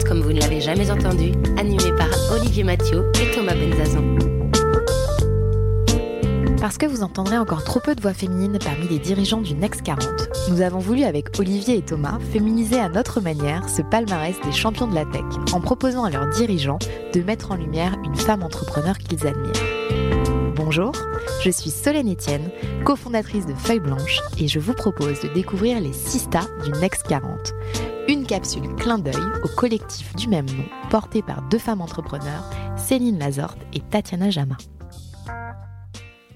Next 40 comme vous ne l'avez jamais entendu, animé par Olivier Mathieu et Thomas Benzazon. Parce que vous entendrez encore trop peu de voix féminines parmi les dirigeants du Next 40, nous avons voulu avec Olivier et Thomas féminiser à notre manière ce palmarès des champions de la tech en proposant à leurs dirigeants de mettre en lumière une femme entrepreneur qu'ils admirent. Bonjour, je suis Solène Etienne, cofondatrice de Feuille Blanche et je vous propose de découvrir les 6 stars du Next 40. Une capsule clin d'œil au collectif du même nom porté par deux femmes entrepreneurs, Céline Lazorte et Tatiana Jama.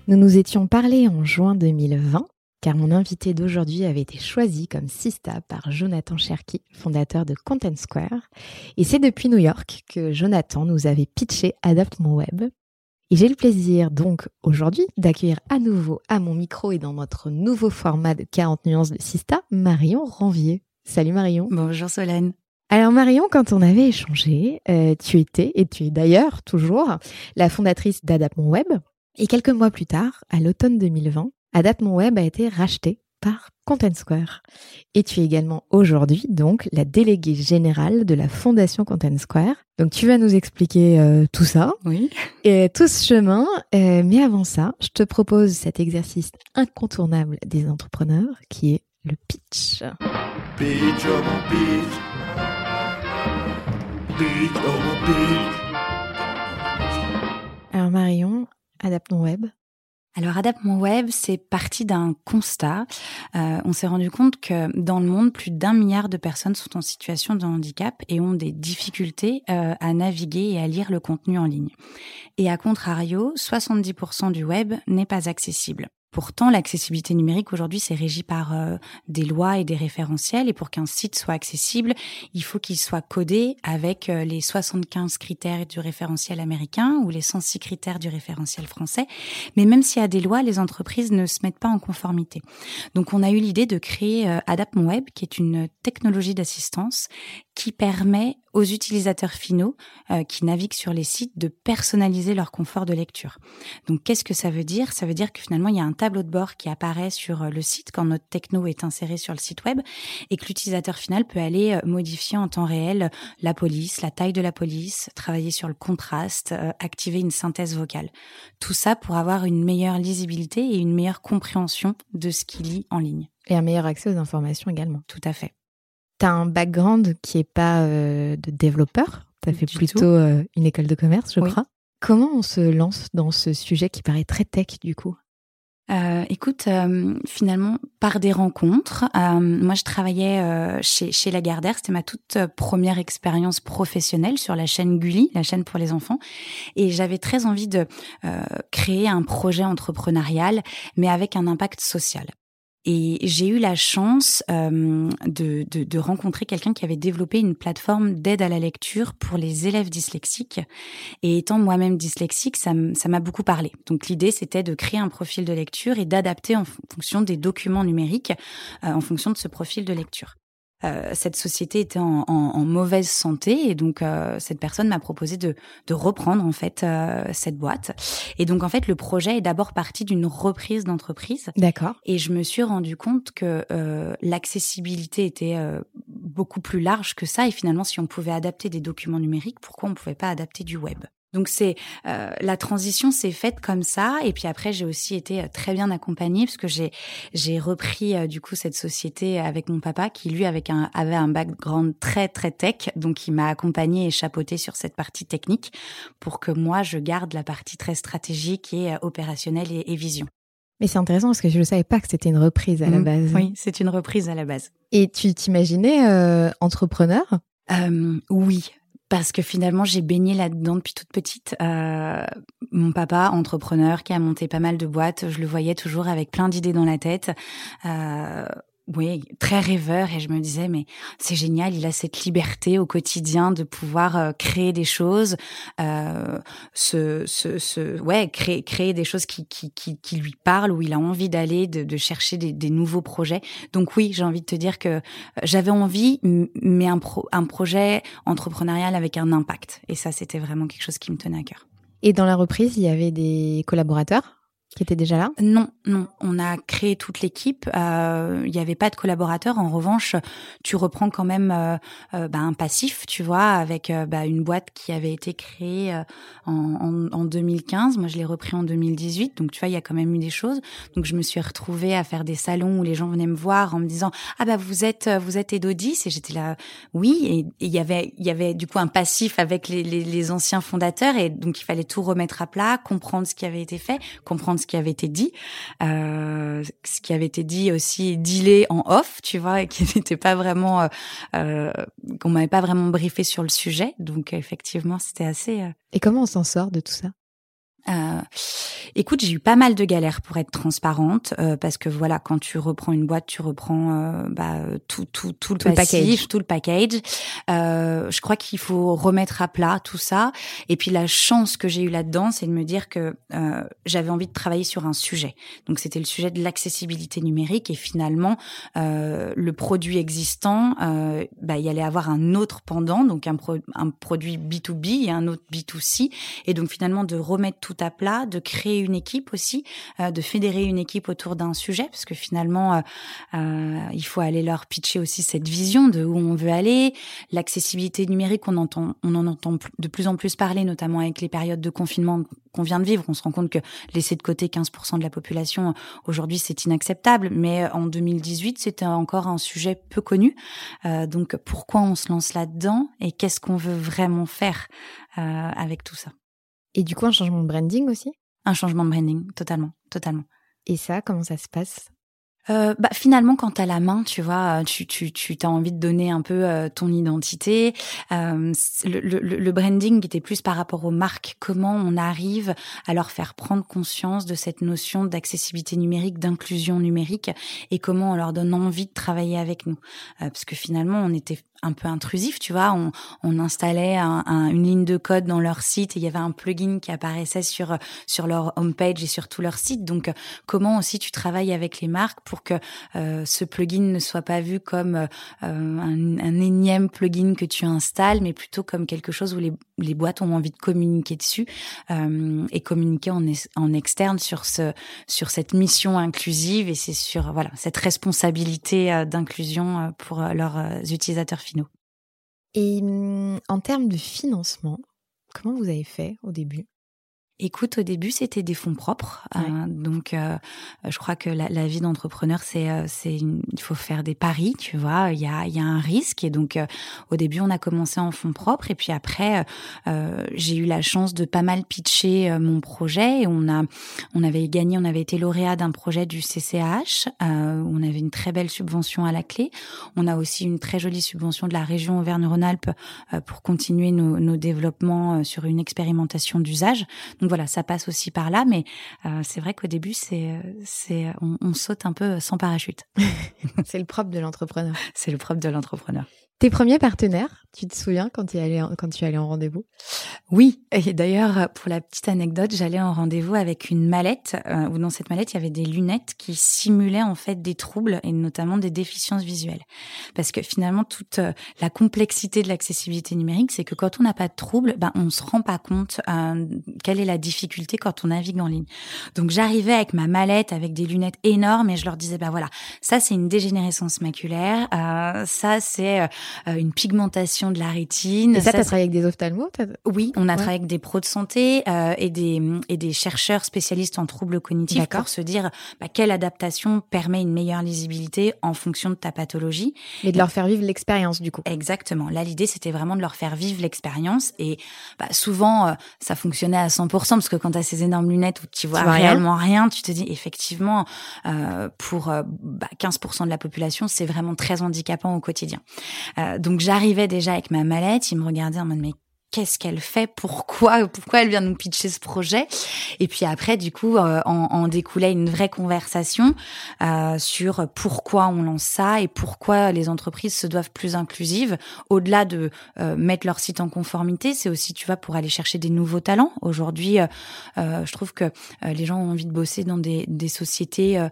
Nous nous étions parlé en juin 2020 car mon invité d'aujourd'hui avait été choisi comme Sista par Jonathan Cherky, fondateur de Content Square. Et c'est depuis New York que Jonathan nous avait pitché Adapt Mon Web. Et j'ai le plaisir donc aujourd'hui d'accueillir à nouveau à mon micro et dans notre nouveau format de 40 nuances de Sista, Marion Ranvier. Salut Marion. Bonjour Solène. Alors Marion, quand on avait échangé, euh, tu étais, et tu es d'ailleurs toujours, la fondatrice d'Adapt Mon Web, et quelques mois plus tard, à l'automne 2020, Adapt Mon Web a été racheté par Content Square. Et tu es également aujourd'hui donc la déléguée générale de la fondation Content Square. Donc tu vas nous expliquer euh, tout ça. Oui. Et tout ce chemin. Euh, mais avant ça, je te propose cet exercice incontournable des entrepreneurs qui est le pitch. Oh mon oh mon. Alors Marion, Adapt Mon Web. Alors Adapt Mon Web, c'est parti d'un constat. Euh, on s'est rendu compte que dans le monde, plus d'un milliard de personnes sont en situation de handicap et ont des difficultés euh, à naviguer et à lire le contenu en ligne. Et à contrario, 70% du web n'est pas accessible. Pourtant, l'accessibilité numérique aujourd'hui, c'est régi par euh, des lois et des référentiels. Et pour qu'un site soit accessible, il faut qu'il soit codé avec euh, les 75 critères du référentiel américain ou les 106 critères du référentiel français. Mais même s'il y a des lois, les entreprises ne se mettent pas en conformité. Donc, on a eu l'idée de créer euh, Adapt Mon Web, qui est une technologie d'assistance qui permet aux utilisateurs finaux euh, qui naviguent sur les sites de personnaliser leur confort de lecture. Donc qu'est-ce que ça veut dire? Ça veut dire que finalement il y a un tableau de bord qui apparaît sur euh, le site quand notre techno est inséré sur le site web et que l'utilisateur final peut aller euh, modifier en temps réel la police, la taille de la police, travailler sur le contraste, activer une synthèse vocale. Tout ça pour avoir une meilleure lisibilité et une meilleure compréhension de ce qu'il lit en ligne. Et un meilleur accès aux informations également. Tout à fait. Tu as un background qui est pas euh, de développeur, tu as fait Du plutôt euh, une école de commerce, je Oui. crois. Comment on se lance dans ce sujet qui paraît très tech du coup? Euh, écoute, euh, finalement, par des rencontres, euh, moi je travaillais chez, chez Lagardère, c'était ma toute première expérience professionnelle sur la chaîne Gulli, la chaîne pour les enfants, et j'avais très envie de créer un projet entrepreneurial, mais avec un impact social. Et j'ai eu la chance euh, de, de, de rencontrer quelqu'un qui avait développé une plateforme d'aide à la lecture pour les élèves dyslexiques. Et étant moi-même dyslexique, ça m'a beaucoup parlé. Donc l'idée, c'était de créer un profil de lecture et d'adapter en fonction des documents numériques, euh, en fonction de ce profil de lecture. Euh, cette société était en, en- en mauvaise santé et donc euh, cette personne m'a proposé de, de reprendre en fait euh, cette boîte. Et donc en fait, le projet est d'abord parti d'une reprise d'entreprise. D'accord. Et je me suis rendu compte que euh, l'accessibilité était euh, beaucoup plus large que ça. Et finalement, si on pouvait adapter des documents numériques, pourquoi on ne pouvait pas adapter du web? Donc c'est euh, la transition s'est faite comme ça et puis après j'ai aussi été euh, très bien accompagnée parce que j'ai j'ai repris euh, du coup cette société avec mon papa qui lui avec un avait un background très très tech donc il m'a accompagnée et chapeautée sur cette partie technique pour que moi je garde la partie très stratégique et euh, opérationnelle et, et vision. Mais c'est intéressant parce que je ne savais pas que c'était une reprise à la Mhm. base. Oui, c'est une reprise à la base. Et tu t'imaginais entrepreneur? Euh, oui, parce que finalement j'ai baigné là-dedans depuis toute petite. Euh, mon papa, entrepreneur, qui a monté pas mal de boîtes, je le voyais toujours avec plein d'idées dans la tête. Euh, oui, très rêveur et je me disais mais c'est génial, il a cette liberté au quotidien de pouvoir euh, créer des choses, euh, se, se, se, ouais, créer, créer des choses qui, qui, qui, lui parlent, où il a envie d'aller, de, de chercher des, des, nouveaux projets. Donc oui, j'ai envie de te dire que euh, j'avais envie, mais un, pro, un projet entrepreneurial avec un impact. Et ça, c'était vraiment quelque chose qui me tenait à cœur. Et dans la reprise, il y avait des collaborateurs? Qui était déjà là? Non, non. On a créé toute l'équipe. Euh, il n'y avait pas de collaborateurs. En revanche, tu reprends quand même euh, euh, bah, un passif, tu vois, avec bah, une boîte qui avait été créée en, en, en, 2015. Moi, je l'ai repris en 2018. Donc, tu vois, il y a quand même eu des choses. Donc, je me suis retrouvée à faire des salons où les gens venaient me voir en me disant ah bah vous êtes vous êtes Edodis? Et j'étais là oui et il y avait il y avait du coup un passif avec les, les, les anciens fondateurs et donc il fallait tout remettre à plat, comprendre ce qui avait été fait, comprendre ce qui avait été dit, euh, ce qui avait été dit aussi dealé en off, tu vois, et qui n'était pas vraiment, euh, euh, qu'on m'avait pas vraiment briefé sur le sujet. Donc effectivement, c'était assez. Euh, et comment on s'en sort de tout ça? Euh, écoute, j'ai eu pas mal de galères pour être transparente euh, parce que voilà, quand tu reprends une boîte, tu reprends euh, bah, tout, tout, tout le tout package, tout le package. Euh, je crois qu'il faut remettre à plat tout ça. Et puis la chance que j'ai eue là-dedans, c'est de me dire que euh, j'avais envie de travailler sur un sujet. Donc c'était le sujet de l'accessibilité numérique et finalement le produit existant, bah, il y allait avoir un autre pendant, donc un, pro un produit B2B et un autre B2C. Et donc finalement de remettre tout à plat, de créer une équipe aussi, euh, de fédérer une équipe autour d'un sujet, parce que finalement, euh, euh, il faut aller leur pitcher aussi cette vision de où on veut aller. L'accessibilité numérique, on entend, on en entend de plus en plus parler, notamment avec les périodes de confinement qu'on vient de vivre. On se rend compte que laisser de côté 15% de la population aujourd'hui, c'est inacceptable. Mais en 2018, c'était encore un sujet peu connu. donc, pourquoi on se lance là-dedans et qu'est-ce qu'on veut vraiment faire avec tout ça? Et du coup, un changement de branding aussi? Un changement de branding, totalement, totalement. Et ça, comment ça se passe? Euh, bah, finalement, quand t'as la main, tu vois, tu tu tu as envie de donner un peu euh, ton identité. Euh, le, le, le, branding était plus par rapport aux marques. Comment on arrive à leur faire prendre conscience de cette notion d'accessibilité numérique, d'inclusion numérique, et comment on leur donne envie de travailler avec nous? Euh, parce que finalement, on était un peu intrusif, tu vois. On, on installait un, un, une ligne de code dans leur site et il y avait un plugin qui apparaissait sur sur leur homepage et sur tout leur site. Donc, comment aussi tu travailles avec les marques pour que euh, ce plugin ne soit pas vu comme euh, un, un, énième plugin que tu installes, mais plutôt comme quelque chose où les, les boîtes ont envie de communiquer dessus euh, et communiquer en, en externe sur ce sur cette mission inclusive et c'est sur voilà cette responsabilité euh, d'inclusion euh, pour leurs utilisateurs finaux. Et hum, en termes de financement, comment vous avez fait au début? Écoute, au début, c'était des fonds propres. Euh, donc, euh, je crois que la, la vie d'entrepreneur, c'est, euh, c'est, il faut faire des paris, tu vois. Il y a, il y a un risque. Et donc, au début, on a commencé en fonds propres. Et puis après, j'ai eu la chance de pas mal pitcher mon projet. Et on a, on avait gagné, on avait été lauréat d'un projet du CCH. on avait une très belle subvention à la clé. On a aussi une très jolie subvention de la région Auvergne-Rhône-Alpes pour continuer nos, nos développements sur une expérimentation d'usage. Donc voilà, ça passe aussi par là, mais euh, c'est vrai qu'au début, c'est, c'est, on, on, saute un peu sans parachute. c'est le propre de l'entrepreneur. C'est le propre de l'entrepreneur. Tes premiers partenaires, tu te souviens quand tu allais en rendez-vous? Oui, et d'ailleurs pour la petite anecdote, j'allais en rendez-vous avec une mallette euh, où dans cette mallette il y avait des lunettes qui simulaient en fait des troubles et notamment des déficiences visuelles. Parce que finalement toute euh, la complexité de l'accessibilité numérique, c'est que quand on n'a pas de troubles, ben on se rend pas compte euh, quelle est la difficulté quand on navigue en ligne. Donc j'arrivais avec ma mallette avec des lunettes énormes et je leur disais ben voilà, ça c'est une dégénérescence maculaire, euh, ça c'est euh, une pigmentation de la rétine. Et ça, tu as travaillé avec des ophtalmos Oui, on a ouais. travaillé avec des pros de santé euh, et des et des chercheurs spécialistes en troubles cognitifs pour se dire bah, quelle adaptation permet une meilleure lisibilité en fonction de ta pathologie. Et de leur faire vivre l'expérience du coup. Exactement. Là, l'idée c'était vraiment de leur faire vivre l'expérience et bah, souvent euh, ça fonctionnait à 100% parce que quand tu as ces énormes lunettes où tu vois, tu vois réellement rien. rien. tu te dis effectivement euh, pour bah, 15% de la population c'est vraiment très handicapant au quotidien. Euh, donc j'arrivais déjà avec ma mallette, il me regardait en mode mais qu'est-ce qu'elle fait, pourquoi, pourquoi elle vient nous pitcher ce projet. Et puis après, du coup, euh, en, découlait une vraie conversation euh, sur pourquoi on lance ça et pourquoi les entreprises se doivent plus inclusives. Au-delà de euh, mettre leur site en conformité, c'est aussi, tu vois, pour aller chercher des nouveaux talents. Aujourd'hui, je trouve que les gens ont envie de bosser dans des, des sociétés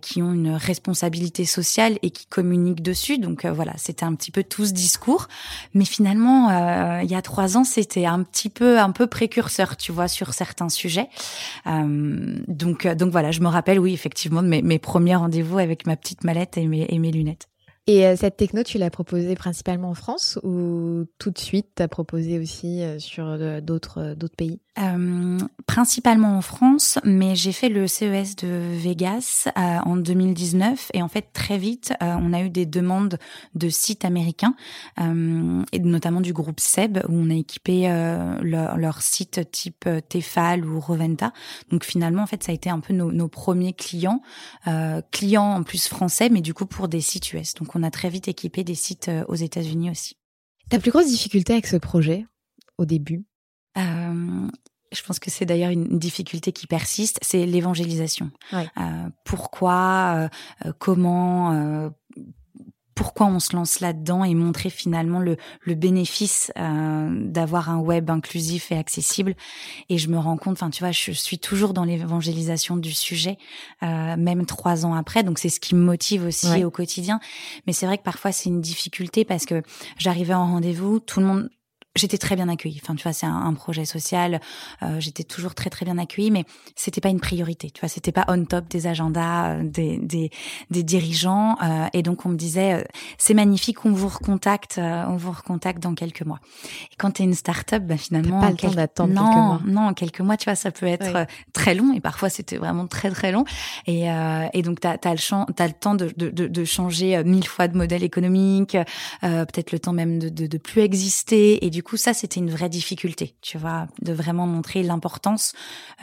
qui ont une responsabilité sociale et qui communiquent dessus. Donc voilà, c'était un petit peu tout ce discours. Mais finalement, il y a trois ans, c'était un petit peu un peu précurseur, tu vois, sur certains sujets. Euh, donc donc voilà, je me rappelle, oui, effectivement, mes, mes premiers rendez-vous avec ma petite mallette et mes, et mes lunettes. Et euh, cette techno, tu l'as proposée principalement en France ou tout de suite, tu as proposé aussi euh, sur euh, d'autres pays? Euh, Principalement en France, mais j'ai fait le CES de Vegas en 2019 et en fait très vite, on a eu des demandes de sites américains et notamment du groupe Seb où on a équipé leur, leur, site type Tefal ou Roventa. Donc finalement, en fait, ça a été un peu nos, nos premiers clients, clients en plus français, mais du coup pour des sites US. Donc on a très vite équipé des sites euh, aux États-Unis aussi. Ta plus grosse difficulté avec ce projet au début? Euh, je pense que c'est d'ailleurs une difficulté qui persiste, c'est l'évangélisation. Euh, pourquoi, comment, pourquoi on se lance là-dedans et montrer finalement le, le bénéfice euh, d'avoir un web inclusif et accessible. Et je me rends compte, enfin tu vois, je suis toujours dans l'évangélisation du sujet, euh, même trois ans après. Donc c'est ce qui me motive aussi au quotidien. Mais c'est vrai que parfois c'est une difficulté parce que j'arrivais en rendez-vous, tout le monde j'étais très bien accueillie. Enfin, tu vois, c'est un, projet social. Euh, j'étais toujours très très bien accueillie, mais c'était pas une priorité. Tu vois, c'était pas on top des agendas euh, des, des, des dirigeants. Euh, et donc on me disait, euh, c'est magnifique, on vous recontacte, euh, on vous recontacte dans quelques mois. Et quand tu es une start-up, bah, finalement, pas le temps d'attendre non, quelques mois. Non, quelques mois, tu vois, ça peut être très long. Et parfois, c'était vraiment très très long. Et, et donc t'as as le champ, as le temps de, de, de, de, changer mille fois de modèle économique, peut-être le temps même de, de, de plus exister. Et du coup, ça, c'était une vraie difficulté, tu vois, de vraiment montrer l'importance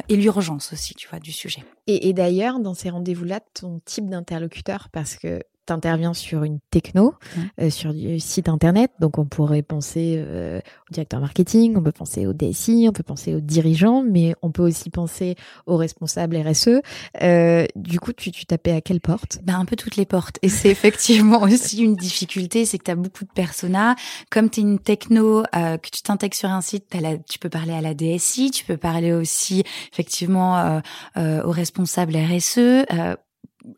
et l'urgence aussi, tu vois, du sujet. Et, et d'ailleurs, dans ces rendez-vous-là, ton type d'interlocuteur, parce que intervient sur une techno, euh, sur du site internet. Donc on pourrait penser euh, au directeur marketing, on peut penser au DSI, on peut penser aux dirigeants, mais on peut aussi penser aux responsables RSE. Euh, du coup, tu, tu tapais à quelle porte? Ben, Un peu toutes les portes. Et c'est effectivement aussi une difficulté, c'est que tu as beaucoup de personas. Comme tu es une techno, euh, que tu t'intègres sur un site, tu peux parler à la DSI, tu peux parler aussi effectivement euh, euh, aux responsables RSE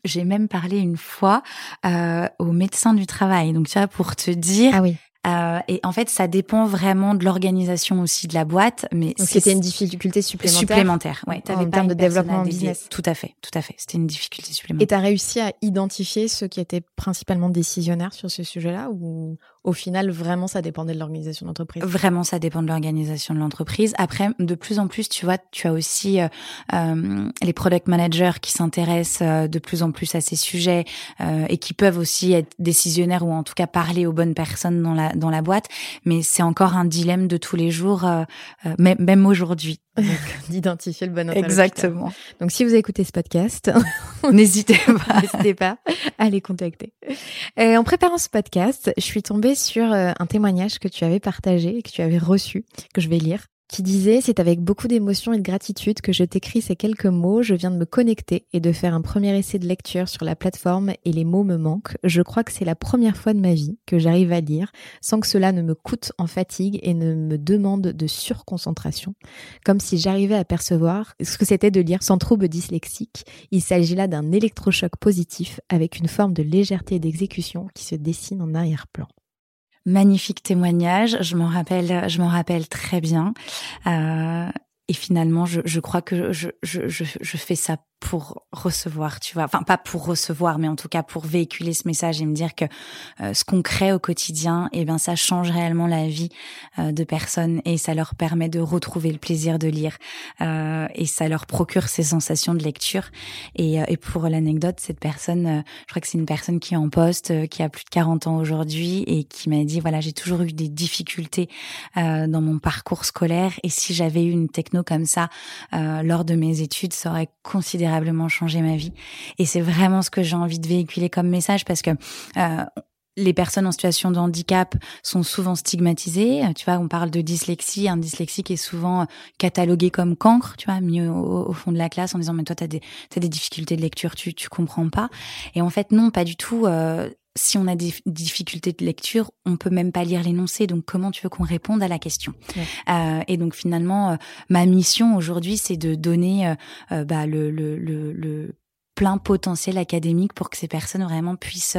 j'ai même parlé une fois euh, au médecin du travail. Donc tu vois, pour te dire, ah oui. Euh, et en fait, ça dépend vraiment de l'organisation aussi de la boîte. Mais c'était une difficulté supplémentaire. Supplémentaire, ouais. En termes de développement business. Tout à fait, tout à fait. C'était une difficulté supplémentaire. Et tu as réussi à identifier ceux qui étaient principalement décisionnaires sur ce sujet-là ou au final, vraiment, ça dépendait de l'organisation d'entreprise. Vraiment, ça dépend de l'organisation de l'entreprise. Après, de plus en plus, tu vois, tu as aussi euh, euh les product managers qui s'intéressent euh, de plus en plus à ces sujets et qui peuvent aussi être décisionnaires ou en tout cas parler aux bonnes personnes dans la dans la boîte. Mais c'est encore un dilemme de tous les jours, même aujourd'hui. D'identifier le bon interlocuteur. Exactement. Donc, si vous écouté ce podcast, n'hésitez pas, n'hésitez pas à les contacter. en préparant ce podcast, je suis tombée sur euh, un témoignage que tu avais partagé et que tu avais reçu, que je vais lire qui disait C'est avec beaucoup d'émotion et de gratitude que je t'écris ces quelques mots. Je viens de me connecter et de faire un premier essai de lecture sur la plateforme et les mots me manquent. Je crois que c'est la première fois de ma vie que j'arrive à lire sans que cela ne me coûte en fatigue et ne me demande de surconcentration. Comme si j'arrivais à percevoir ce que c'était de lire sans trouble dyslexique. Il s'agit là d'un électrochoc positif avec une forme de légèreté d'exécution qui se dessine en arrière-plan magnifique témoignage. Je m'en rappelle, je m'en rappelle très bien. Euh, et finalement, je, je crois que je, je, je, je fais ça pour recevoir, tu vois, enfin pas pour recevoir, mais en tout cas pour véhiculer ce message et me dire que euh, ce qu'on crée au quotidien, eh ben ça change réellement la vie euh, de personnes et ça leur permet de retrouver le plaisir de lire euh, et ça leur procure ces sensations de lecture. Et, et pour l'anecdote, cette personne, je crois que c'est une personne qui est en poste, qui a plus de 40 ans aujourd'hui et qui m'a dit voilà j'ai toujours eu des difficultés dans mon parcours scolaire et si j'avais eu une techno comme ça lors de mes études, ça aurait considérablement changé ma vie. Et c'est vraiment ce que j'ai envie de véhiculer comme message parce que euh, les personnes en situation de handicap sont souvent stigmatisées. Tu vois, on parle de dyslexie. Un dyslexique est souvent catalogué comme cancre, tu vois, mis au, fond de la classe en disant, mais toi, t'as des, as des difficultés de lecture, tu, tu comprends pas. Et en fait, non, pas du tout. Euh, si on a des difficultés de lecture, on peut même pas lire l'énoncé. Donc, comment tu veux qu'on réponde à la question? Euh, Et donc, finalement, euh, ma mission aujourd'hui, c'est de donner euh, euh bah, le, le, le, le plein potentiel académique pour que ces personnes vraiment puissent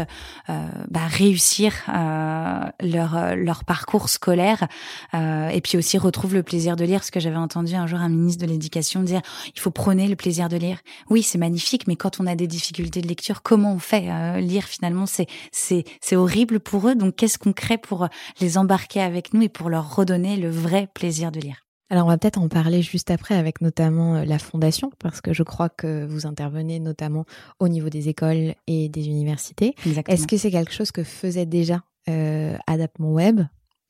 euh, bah, réussir euh, leur euh, leur parcours scolaire. Euh, et puis aussi retrouvent le plaisir de lire. Ce que j'avais entendu un jour un ministre de l'éducation dire il faut prôner le plaisir de lire. Oui c'est magnifique mais quand on a des difficultés de lecture comment on fait euh, lire finalement? C'est c'est c'est horrible pour eux. Donc qu'est-ce qu'on crée pour les embarquer avec nous et pour leur redonner le vrai plaisir de lire? Alors on va peut-être en parler juste après avec notamment euh, la fondation parce que je crois que vous intervenez notamment au niveau des écoles et des universités. Est-ce que c'est quelque chose que faisait déjà euh, Adapt Mon Web?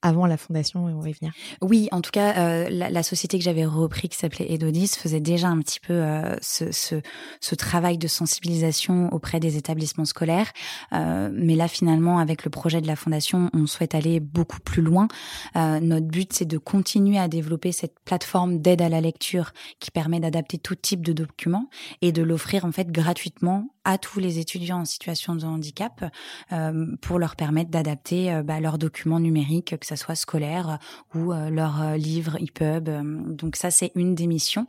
Avant la fondation et on va y venir. Oui, en tout cas, euh, la, la, société que j'avais repris qui s'appelait Edodis faisait déjà un petit peu euh, ce, ce, ce, travail de sensibilisation auprès des établissements scolaires. Euh, mais là, finalement, avec le projet de la fondation, on souhaite aller beaucoup plus loin. Euh, notre but, c'est de continuer à développer cette plateforme d'aide à la lecture qui permet d'adapter tout type de documents et de l'offrir en fait gratuitement à tous les étudiants en situation de handicap euh, pour leur permettre d'adapter euh, bah, leurs documents numériques, que soit scolaire ou euh, leurs livres EPUB. Donc ça, c'est une des missions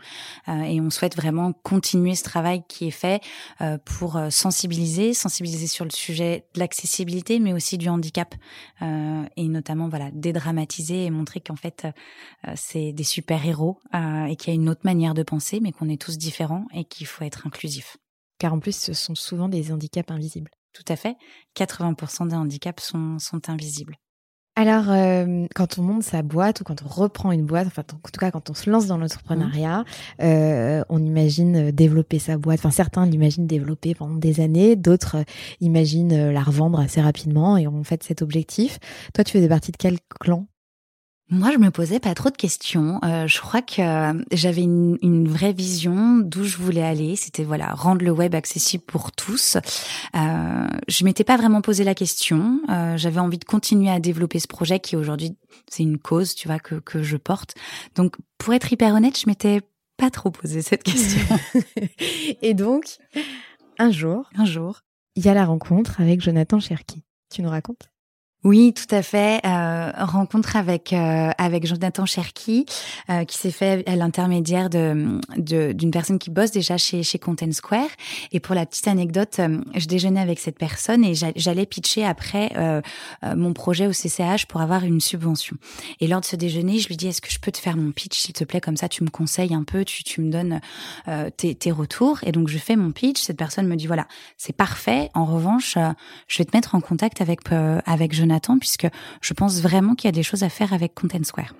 et on souhaite vraiment continuer ce travail qui est fait pour sensibiliser, sensibiliser sur le sujet de l'accessibilité, mais aussi du handicap et notamment voilà dédramatiser et montrer qu'en fait c'est des super héros et qu'il y a une autre manière de penser, mais qu'on est tous différents et qu'il faut être inclusif car en plus, ce sont souvent des handicaps invisibles. Tout à fait. 80% des handicaps sont, sont invisibles. Alors, euh, quand on monte sa boîte ou quand on reprend une boîte, enfin, en tout cas, quand on se lance dans l'entrepreneuriat, euh, on imagine développer sa boîte. Enfin, certains l'imaginent développer pendant des années, d'autres imaginent la revendre assez rapidement et ont fait cet objectif. Toi, tu faisais partie de quel clan? Moi, je me posais pas trop de questions. Euh, je crois que j'avais une, une, vraie vision d'où je voulais aller. C'était voilà rendre le web accessible pour tous. Euh, je m'étais pas vraiment posé la question. Euh, j'avais envie de continuer à développer ce projet qui aujourd'hui c'est une cause, tu vois, que que je porte. Donc, pour être hyper honnête, je m'étais pas trop posé cette question. Et donc, un jour, un jour, il y a la rencontre avec Jonathan Cherki. Tu nous racontes? Oui, tout à fait. Euh, rencontre avec euh, avec Jonathan Cherki, euh, qui s'est fait à l'intermédiaire de d'une personne qui bosse déjà chez chez Content Square. Et pour la petite anecdote, euh, je déjeunais avec cette personne et j'allais pitcher après euh, mon projet au CCH pour avoir une subvention. Et lors de ce déjeuner, je lui dis est-ce que je peux te faire mon pitch s'il te plaît? Comme ça tu me conseilles un peu, tu tu me donnes tes tes retours. Et donc je fais mon pitch. Cette personne me dit voilà c'est parfait. En revanche, je vais te mettre en contact avec avec Jonathan puisque je pense vraiment qu'il y a des choses à faire avec Content Square.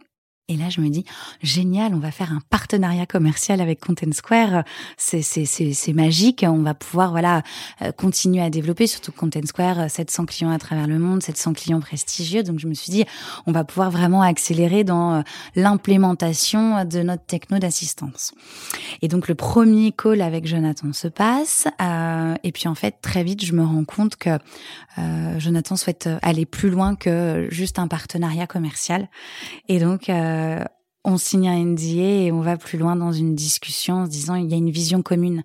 Et là, je me dis, génial, on va faire un partenariat commercial avec Content Square. C'est, magique. On va pouvoir, voilà, euh, continuer à développer, surtout Content Square, 700 euh, clients à travers le monde, 700 clients prestigieux. Donc, je me suis dit, on va pouvoir vraiment accélérer dans euh, l'implémentation de notre techno d'assistance. Et donc, le premier call avec Jonathan se passe. Euh, et puis, en fait, très vite, je me rends compte que euh, Jonathan souhaite aller plus loin que juste un partenariat commercial. Et donc, euh, on signe un NDA et on va plus loin dans une discussion en se disant il y a une vision commune.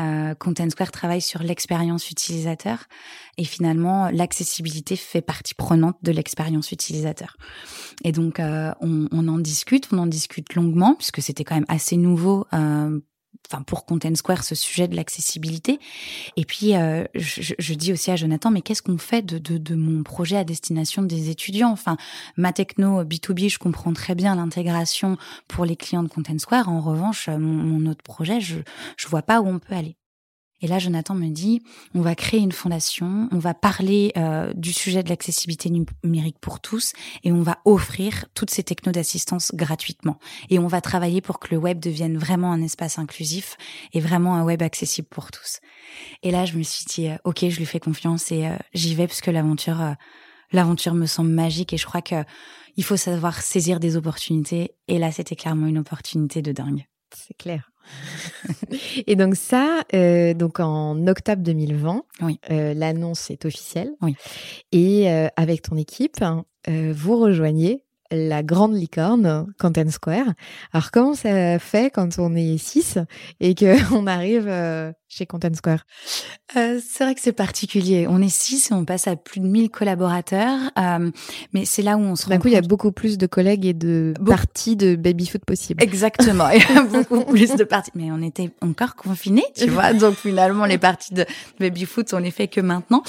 Euh, Content Square travaille sur l'expérience utilisateur et finalement l'accessibilité fait partie prenante de l'expérience utilisateur. Et donc euh, on, en discute, on en discute longuement puisque c'était quand même assez nouveau euh, enfin pour Content Square ce sujet de l'accessibilité. Et puis euh, je, je, dis aussi à Jonathan, mais qu'est-ce qu'on fait de, de, de, mon projet à destination des étudiants? Enfin, ma techno B2B, je comprends très bien l'intégration pour les clients de Content Square. En revanche, mon, mon autre projet, je je vois pas où on peut aller. Et là, Jonathan me dit, on va créer une fondation, on va parler euh, du sujet de l'accessibilité numérique pour tous et on va offrir toutes ces technos d'assistance gratuitement. Et on va travailler pour que le web devienne vraiment un espace inclusif et vraiment un web accessible pour tous. Et là, je me suis dit, euh, ok, je lui fais confiance et euh, j'y vais parce que l'aventure, euh, l'aventure me semble magique et je crois que il faut savoir saisir des opportunités. Et là, c'était clairement une opportunité de dingue. C'est clair. Et donc ça, euh, donc en octobre 2020, Oui. euh, l'annonce est officielle. Oui. Et euh, avec ton équipe, hein, vous rejoignez la grande licorne Content Square. Alors comment ça fait quand on est six et que on arrive euh, chez Content Square? Euh, c'est vrai que c'est particulier. On est six et on passe à plus de 1000 collaborateurs. Euh, mais c'est là où on se rend coup, il y a beaucoup plus de collègues et de Beaucoup. parties de baby-foot possibles. Exactement, il y a beaucoup plus de parties. Mais on était encore confinés, tu vois. Donc finalement, les parties de baby foot, on les fait que maintenant.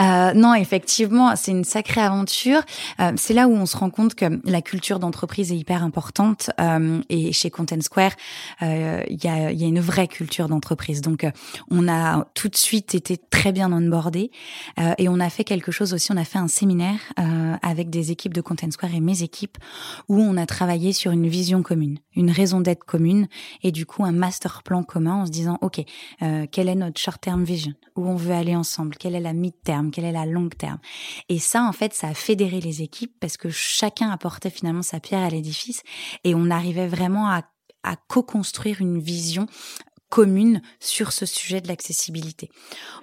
Euh, non, effectivement, c'est une sacrée aventure. Euh, c'est là où on se rend compte que la culture d'entreprise est hyper importante. Euh, et chez Content Square, euh, il y, a, y a une vraie culture d'entreprise. Donc euh, on a tout de suite été très bien onboardé euh, et on a fait quelque chose aussi. On a fait un séminaire avec des équipes de Content Square et mes équipes où on a travaillé sur une vision commune, une raison d'être commune et du coup un master plan commun en se disant ok quelle est notre short term vision? Où on veut aller ensemble? Quelle est la mid term quelle est la long term et ça en fait ça a fédéré les équipes parce que chacun finalement sa pierre à l'édifice. Et on arrivait vraiment à à co-construire une vision commune sur ce sujet de l'accessibilité.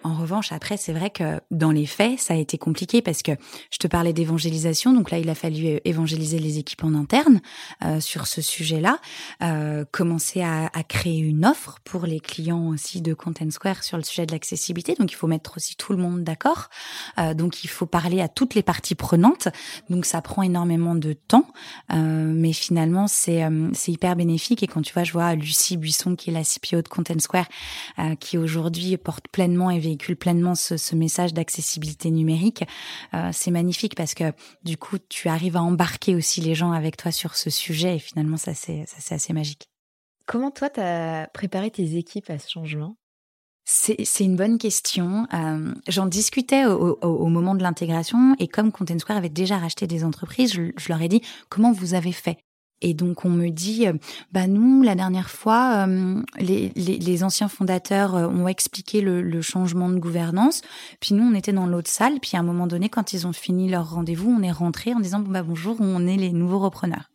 En revanche, après, c'est vrai que dans les faits, ça a été compliqué parce que je te parlais d'évangélisation, donc là, il a fallu euh, évangéliser les équipes en interne euh, sur ce sujet-là, euh, commencer à, à créer une offre pour les clients aussi de Content Square sur le sujet de l'accessibilité. Donc, il faut mettre aussi tout le monde d'accord. Euh, donc, il faut parler à toutes les parties prenantes. Donc, ça prend énormément de temps, euh, mais finalement, c'est euh, c'est hyper bénéfique. Et quand tu vois, je vois Lucie Buisson, qui est la CPO de Content Square, euh, qui aujourd'hui porte pleinement et véhicule pleinement ce, ce message d'accessibilité numérique, euh, c'est magnifique parce que du coup, tu arrives à embarquer aussi les gens avec toi sur ce sujet et finalement, ça c'est ça c'est assez magique. Comment toi, tu as préparé tes équipes à ce changement? C'est c'est une bonne question. Euh, J'en discutais au, au, au moment de l'intégration et comme Content Square avait déjà racheté des entreprises, je, je leur ai dit comment vous avez fait? Et donc on me dit, euh, bah nous la dernière fois, euh, les, les, les anciens fondateurs euh, ont expliqué le, le changement de gouvernance, puis nous on était dans l'autre salle, puis à un moment donné quand ils ont fini leur rendez-vous, on est rentré en disant bah bonjour, on est les nouveaux repreneurs.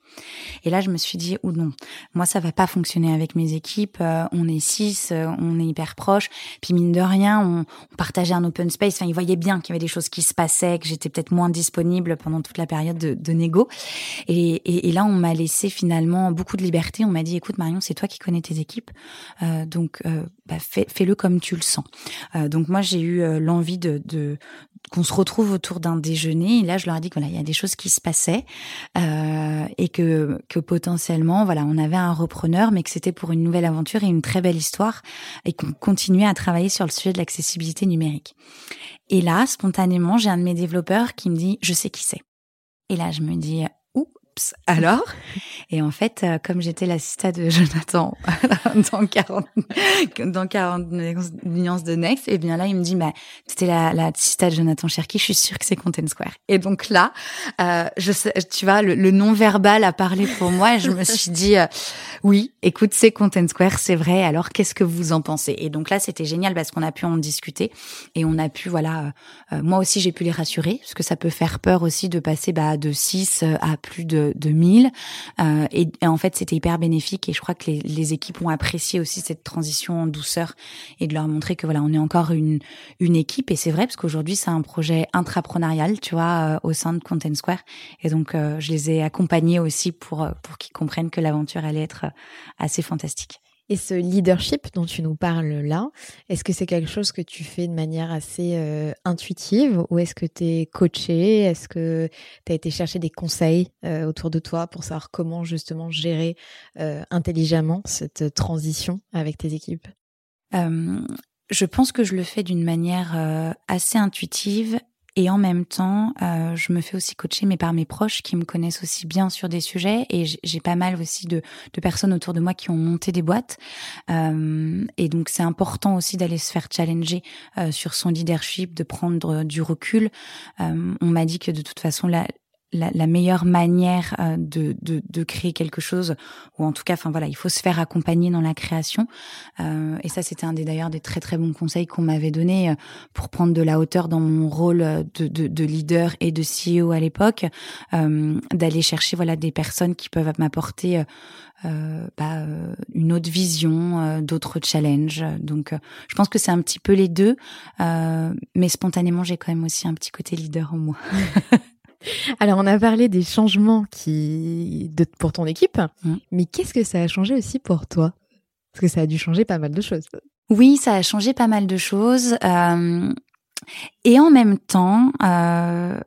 Et là, je me suis dit, ou non, moi, ça va pas fonctionner avec mes équipes. Euh, on est six, euh, on est hyper proches. Puis mine de rien, on, on partageait un open space. Enfin, ils voyaient bien qu'il y avait des choses qui se passaient, que j'étais peut-être moins disponible pendant toute la période de, de négo. Et, et, là, on m'a laissé finalement beaucoup de liberté. On m'a dit, écoute, Marion, c'est toi qui connais tes équipes, euh, donc euh, bah, fais, fais-le comme tu le sens. Euh, donc moi, j'ai eu euh, l'envie de, de qu'on se retrouve autour d'un déjeuner. Et là, je leur ai dit que voilà, il y a des choses qui se passaient et que, que potentiellement, voilà, on avait un repreneur, mais que c'était pour une nouvelle aventure et une très belle histoire, et qu'on continuait à travailler sur le sujet de l'accessibilité numérique. Et là, spontanément, j'ai un de mes développeurs qui me dit, je sais qui c'est. Et là, je me dis, alors Et en fait, euh, comme j'étais l'assistante de Jonathan dans 40, dans 40 nuances de Next, et bien là, il me dit, bah, c'était la, la de Jonathan Cherki, je suis sûre que c'est Content Square. Et donc là, euh, je sais, tu vois, le, le non-verbal a parlé pour moi, et je me suis dit, euh, oui, écoute, c'est Content Square, c'est vrai, alors qu'est-ce que vous en pensez? Et donc là, c'était génial parce qu'on a pu en discuter, et on a pu, voilà, euh, moi aussi, j'ai pu les rassurer, parce que ça peut faire peur aussi de passer bah, de 6 à plus de, de 1000. Euh, et, et, en fait, c'était hyper bénéfique et je crois que les, les, équipes ont apprécié aussi cette transition en douceur et de leur montrer que voilà, on est encore une, une équipe. Et c'est vrai parce qu'aujourd'hui, c'est un projet intrapreneurial, tu vois, euh, au sein de Content Square. Et donc, euh, je les ai accompagnés aussi pour, pour qu'ils comprennent que l'aventure allait être assez fantastique. Et ce leadership dont tu nous parles là, est-ce que c'est quelque chose que tu fais de manière assez euh, intuitive ou est-ce que tu es coaché? Est-ce que tu as été chercher des conseils euh, autour de toi pour savoir comment justement gérer euh, intelligemment cette transition avec tes équipes? Je pense que je le fais d'une manière assez intuitive et en même temps, euh, je me fais aussi coacher, mais par mes proches qui me connaissent aussi bien sur des sujets. Et j'ai pas mal aussi de, de, personnes autour de moi qui ont monté des boîtes. Euh, et donc, c'est important aussi d'aller se faire challenger euh, sur son leadership, de prendre du recul. Euh, on m'a dit que de toute façon, la, la, la, meilleure manière euh, de, de, de, créer quelque chose, ou en tout cas, enfin voilà, il faut se faire accompagner dans la création. Euh, et ça, c'était un des d'ailleurs des très très bons conseils qu'on m'avait donné euh, pour prendre de la hauteur dans mon rôle de, de, de leader et de CEO à l'époque, euh, d'aller chercher voilà des personnes qui peuvent m'apporter euh, bah, une autre vision, d'autres challenges. Donc, je pense que c'est un petit peu les deux, mais spontanément, j'ai quand même aussi un petit côté leader en moi. Alors, on a parlé des changements qui de, pour ton équipe, mmh. mais qu'est-ce que ça a changé aussi pour toi? Parce que ça a dû changer pas mal de choses. Oui, ça a changé pas mal de choses. Euh, et en même temps, euh,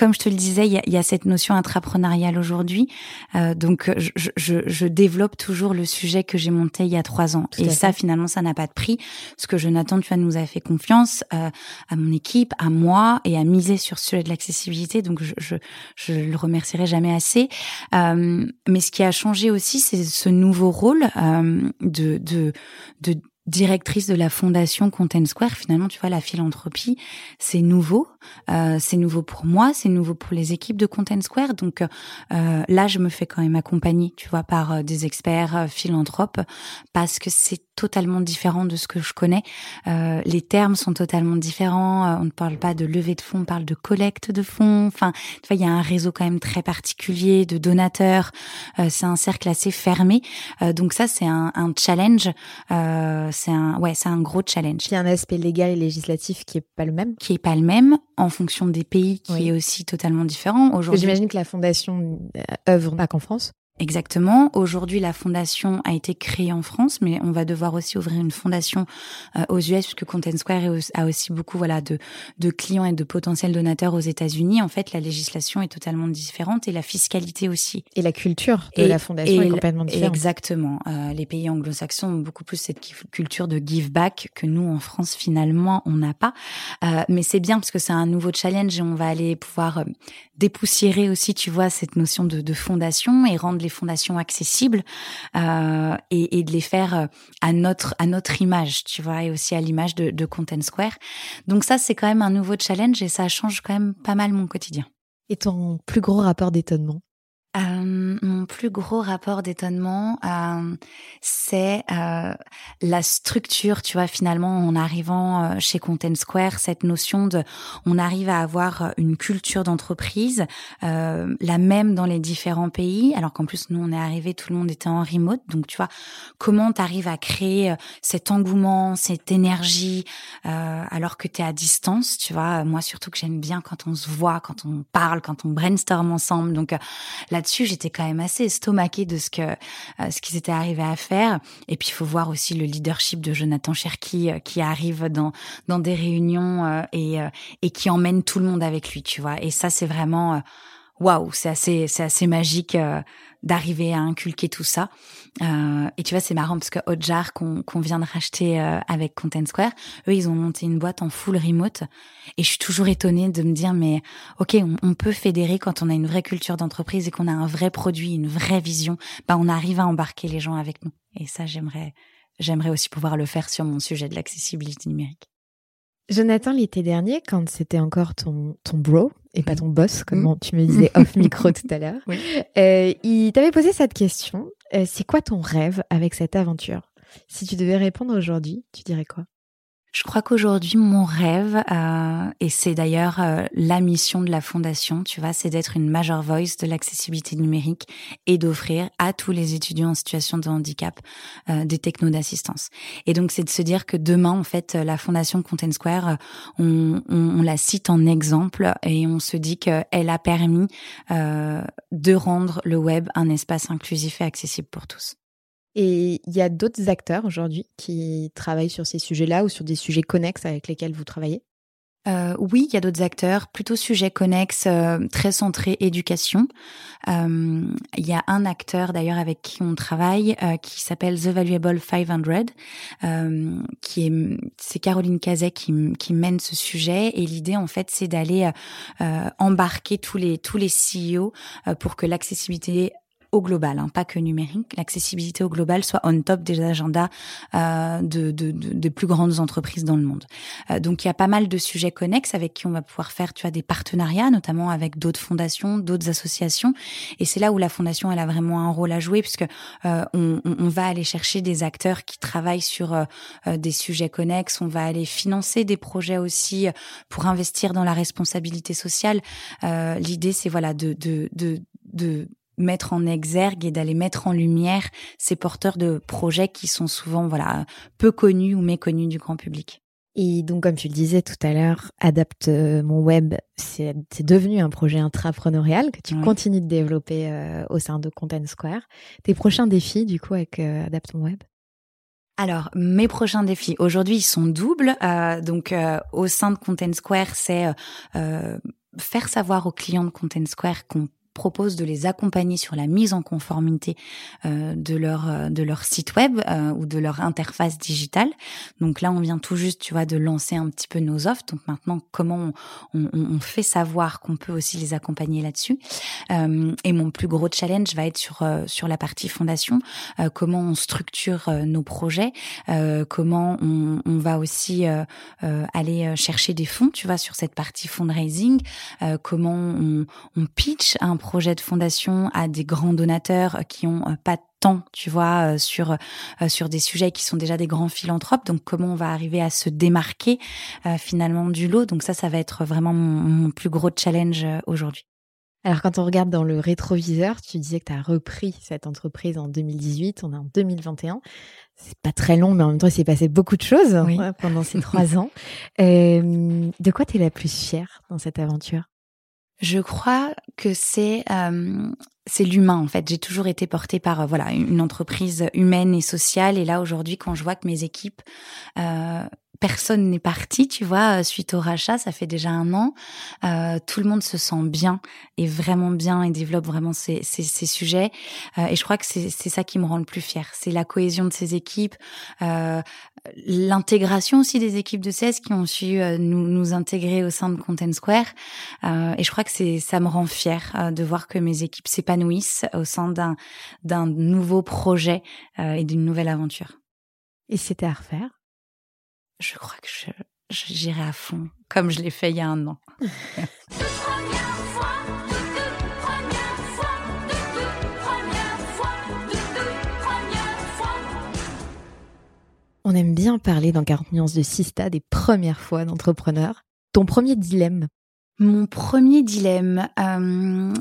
comme je te le disais, il y a, y a cette notion intrapreneuriale aujourd'hui. Euh, donc, je, je, je, développe toujours le sujet que j'ai monté il y a trois ans. et ça, finalement, ça n'a pas de prix. Parce que Jonathan, tu vois, nous a fait confiance euh, à mon équipe, à moi, et à miser sur ce sujet de l'accessibilité. Donc, je, je, je le remercierai jamais assez. Euh, mais ce qui a changé aussi, c'est ce nouveau rôle euh, de, de, de directrice de la fondation Content Square, finalement, tu vois, la philanthropie, c'est nouveau. Euh, c'est nouveau pour moi, c'est nouveau pour les équipes de Content Square. Donc euh, là, je me fais quand même accompagner, tu vois, par euh, des experts euh, philanthropes, parce que c'est totalement différent de ce que je connais. Euh, les termes sont totalement différents. on ne parle pas de levée de fonds, on parle de collecte de fonds. Enfin, tu vois, il y a un réseau quand même très particulier de donateurs. c'est un cercle assez fermé. donc ça, c'est un, un challenge. C'est un, ouais, c'est un gros challenge. Il y a un aspect légal et législatif qui est pas le même. Qui est pas le même en fonction des pays, qui est aussi totalement différent. Aujourd'hui, j'imagine que la fondation euh, œuvre pas qu'en France. Exactement. Aujourd'hui, la fondation a été créée en France, mais on va devoir aussi ouvrir une fondation euh, aux US puisque Content Square a aussi beaucoup voilà de, de clients et de potentiels donateurs aux États-Unis. En fait, la législation est totalement différente et la fiscalité aussi. Et la culture de la fondation est complètement différente. Exactement. Euh, les pays anglo-saxons ont beaucoup plus cette culture de give back que nous en France finalement on n'a pas. Euh, mais c'est bien parce que c'est un nouveau challenge et on va aller pouvoir euh, dépoussiérer aussi, tu vois, cette notion de, de fondation et rendre les fondations accessibles euh, et, et, de les faire euh, à notre à notre image, tu vois, et aussi à l'image de, de Content Square. Donc ça, c'est quand même un nouveau challenge et ça change quand même pas mal mon quotidien. Et ton plus gros rapport d'étonnement? Euh, mon plus gros rapport d'étonnement, euh, c'est euh, la structure, tu vois, finalement, en arrivant euh, chez Content Square, cette notion de, on arrive à avoir une culture d'entreprise, euh, la même dans les différents pays, alors qu'en plus, nous, on est arrivé, tout le monde était en remote, donc tu vois, comment tu arrives à créer cet engouement, cette énergie, alors que tu es à distance, tu vois, moi surtout que j'aime bien quand on se voit, quand on parle, quand on brainstorm ensemble, donc là-dessus, j'étais quand même assez estomaquée de ce que euh, ce qui s'était arrivé à faire. Et puis il faut voir aussi le leadership de Jonathan Cherki euh, qui arrive dans dans des réunions euh, et et qui emmène tout le monde avec lui, tu vois. Et ça, c'est vraiment waouh, c'est assez c'est assez magique d'arriver à inculquer tout ça. Euh, et tu vois, c'est marrant parce que Hotjar qu'on qu'on vient de racheter euh, avec Content Square, eux, ils ont monté une boîte en full remote. Et je suis toujours étonnée de me dire, mais ok, on, on peut fédérer quand on a une vraie culture d'entreprise et qu'on a un vrai produit, une vraie vision. Bah, on arrive à embarquer les gens avec nous. Et ça, j'aimerais, j'aimerais aussi pouvoir le faire sur mon sujet de l'accessibilité numérique. Jonathan, l'été dernier, quand c'était encore ton, ton bro et pas ton boss, comme mm. tu me disais off micro tout à l'heure, euh, il t'avait posé cette question. Euh, c'est quoi ton rêve avec cette aventure? Si tu devais répondre aujourd'hui, tu dirais quoi? Je crois qu'aujourd'hui, mon rêve, euh, et c'est d'ailleurs euh, la mission de la fondation, tu vois, c'est d'être une major voice de l'accessibilité numérique et d'offrir à tous les étudiants en situation de handicap euh, des technos d'assistance. Et donc, c'est de se dire que demain, en fait, la fondation Content Square, on, on, on la cite en exemple et on se dit qu'elle a permis de rendre le web un espace inclusif et accessible pour tous. Et il y a d'autres acteurs aujourd'hui qui travaillent sur ces sujets-là ou sur des sujets connexes avec lesquels vous travaillez? Euh, oui, il y a d'autres acteurs, plutôt sujets connexes, euh, très centrés éducation. Euh, il y a un acteur d'ailleurs avec qui on travaille euh, qui s'appelle The Valuable 500, euh, qui est c'est Caroline Cazet qui, qui mène ce sujet et l'idée en fait c'est d'aller embarquer tous les tous les CEO pour que l'accessibilité au global, hein, pas que numérique, l'accessibilité au global soit on top des agendas euh, de, de, de, des plus grandes entreprises dans le monde. Euh, donc il y a pas mal de sujets connexes avec qui on va pouvoir faire, tu vois, des partenariats, notamment avec d'autres fondations, d'autres associations. Et c'est là où la fondation elle a vraiment un rôle à jouer puisque euh, on, on, va aller chercher des acteurs qui travaillent sur euh, euh, des sujets connexes. On va aller financer des projets aussi pour investir dans la responsabilité sociale. L'idée c'est voilà de, de, de, de mettre en exergue et d'aller mettre en lumière ces porteurs de projets qui sont souvent voilà peu connus ou méconnus du grand public. Et donc, comme tu le disais tout à l'heure, Adapte euh, mon web, c'est devenu un projet intrapreneurial que tu continues de développer euh, au sein de Content Square. Tes prochains défis, du coup, avec euh, Adapte mon web? Alors, mes prochains défis, aujourd'hui, ils sont doubles. donc, au sein de Content Square, c'est faire savoir aux clients de Content Square qu'on propose de les accompagner sur la mise en conformité euh, de leur euh, de leur site web euh, ou de leur interface digitale. Donc là, on vient tout juste, tu vois, de lancer un petit peu nos offres. Donc maintenant, comment on, on, on fait savoir qu'on peut aussi les accompagner là-dessus. Euh, et mon plus gros challenge va être sur euh, sur la partie fondation. comment on structure nos projets, comment on, on, va aussi aller chercher des fonds, tu vois, sur cette partie fundraising. comment on, on pitch un projet de fondation à des grands donateurs qui ont euh, pas de temps, tu vois, euh, sur euh, sur des sujets qui sont déjà des grands philanthropes. Donc comment on va arriver à se démarquer finalement du lot? Donc ça, ça va être vraiment mon, plus gros challenge aujourd'hui. Alors quand on regarde dans le rétroviseur, tu disais que tu as repris cette entreprise en 2018, on est en 2021. C'est pas très long, mais en même temps, il s'est passé beaucoup de choses pendant ces trois ans. de quoi tu es la plus fière dans cette aventure? Je crois que c'est euh, c'est l'humain en fait. J'ai toujours été portée par euh, voilà une entreprise humaine et sociale. Et là aujourd'hui, quand je vois que mes équipes euh, personne n'est parti, tu vois, suite au rachat, ça fait déjà un an. Euh, tout le monde se sent bien et vraiment bien et développe vraiment ces, ces, ces sujets. Euh, et je crois que c'est ça qui me rend le plus fier. C'est la cohésion de ces équipes, euh, l'intégration aussi des équipes de CS qui ont su euh, nous, nous intégrer au sein de Content Square. Euh, et je crois que c'est ça me rend fier euh, de voir que mes équipes s'épanouissent au sein d'un d'un nouveau projet et d'une nouvelle aventure. Et c'était à refaire? Je crois que je, j'irai à fond, comme je l'ai fait il y a un an. On aime bien parler dans 40 nuances de Sista des premières fois d'entrepreneur. Ton premier dilemme? Mon premier dilemme, euh,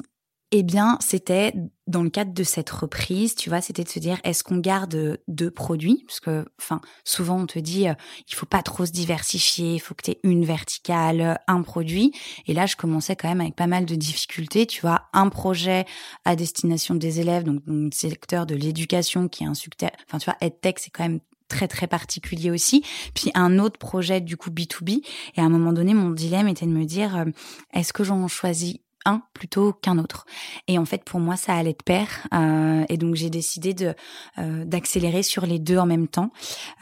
eh bien, c'était dans le cadre de cette reprise, tu vois, c'était de se dire est-ce qu'on garde deux produits? Parce que enfin, souvent on te dit euh, il faut pas trop se diversifier, il faut que tu aies une verticale, un produit. Et là je commençais quand même avec pas mal de difficultés, tu vois, un projet à destination des élèves donc, le secteur de l'éducation qui est un succès enfin tu vois EdTech c'est quand même très très particulier aussi. Puis un autre projet du coup B2B. Et à un moment donné, mon dilemme était de me dire, euh, est-ce que j'en choisis un plutôt qu'un autre. Et en fait, pour moi, ça allait de pair. Euh, et donc, j'ai décidé de euh, d'accélérer sur les deux en même temps,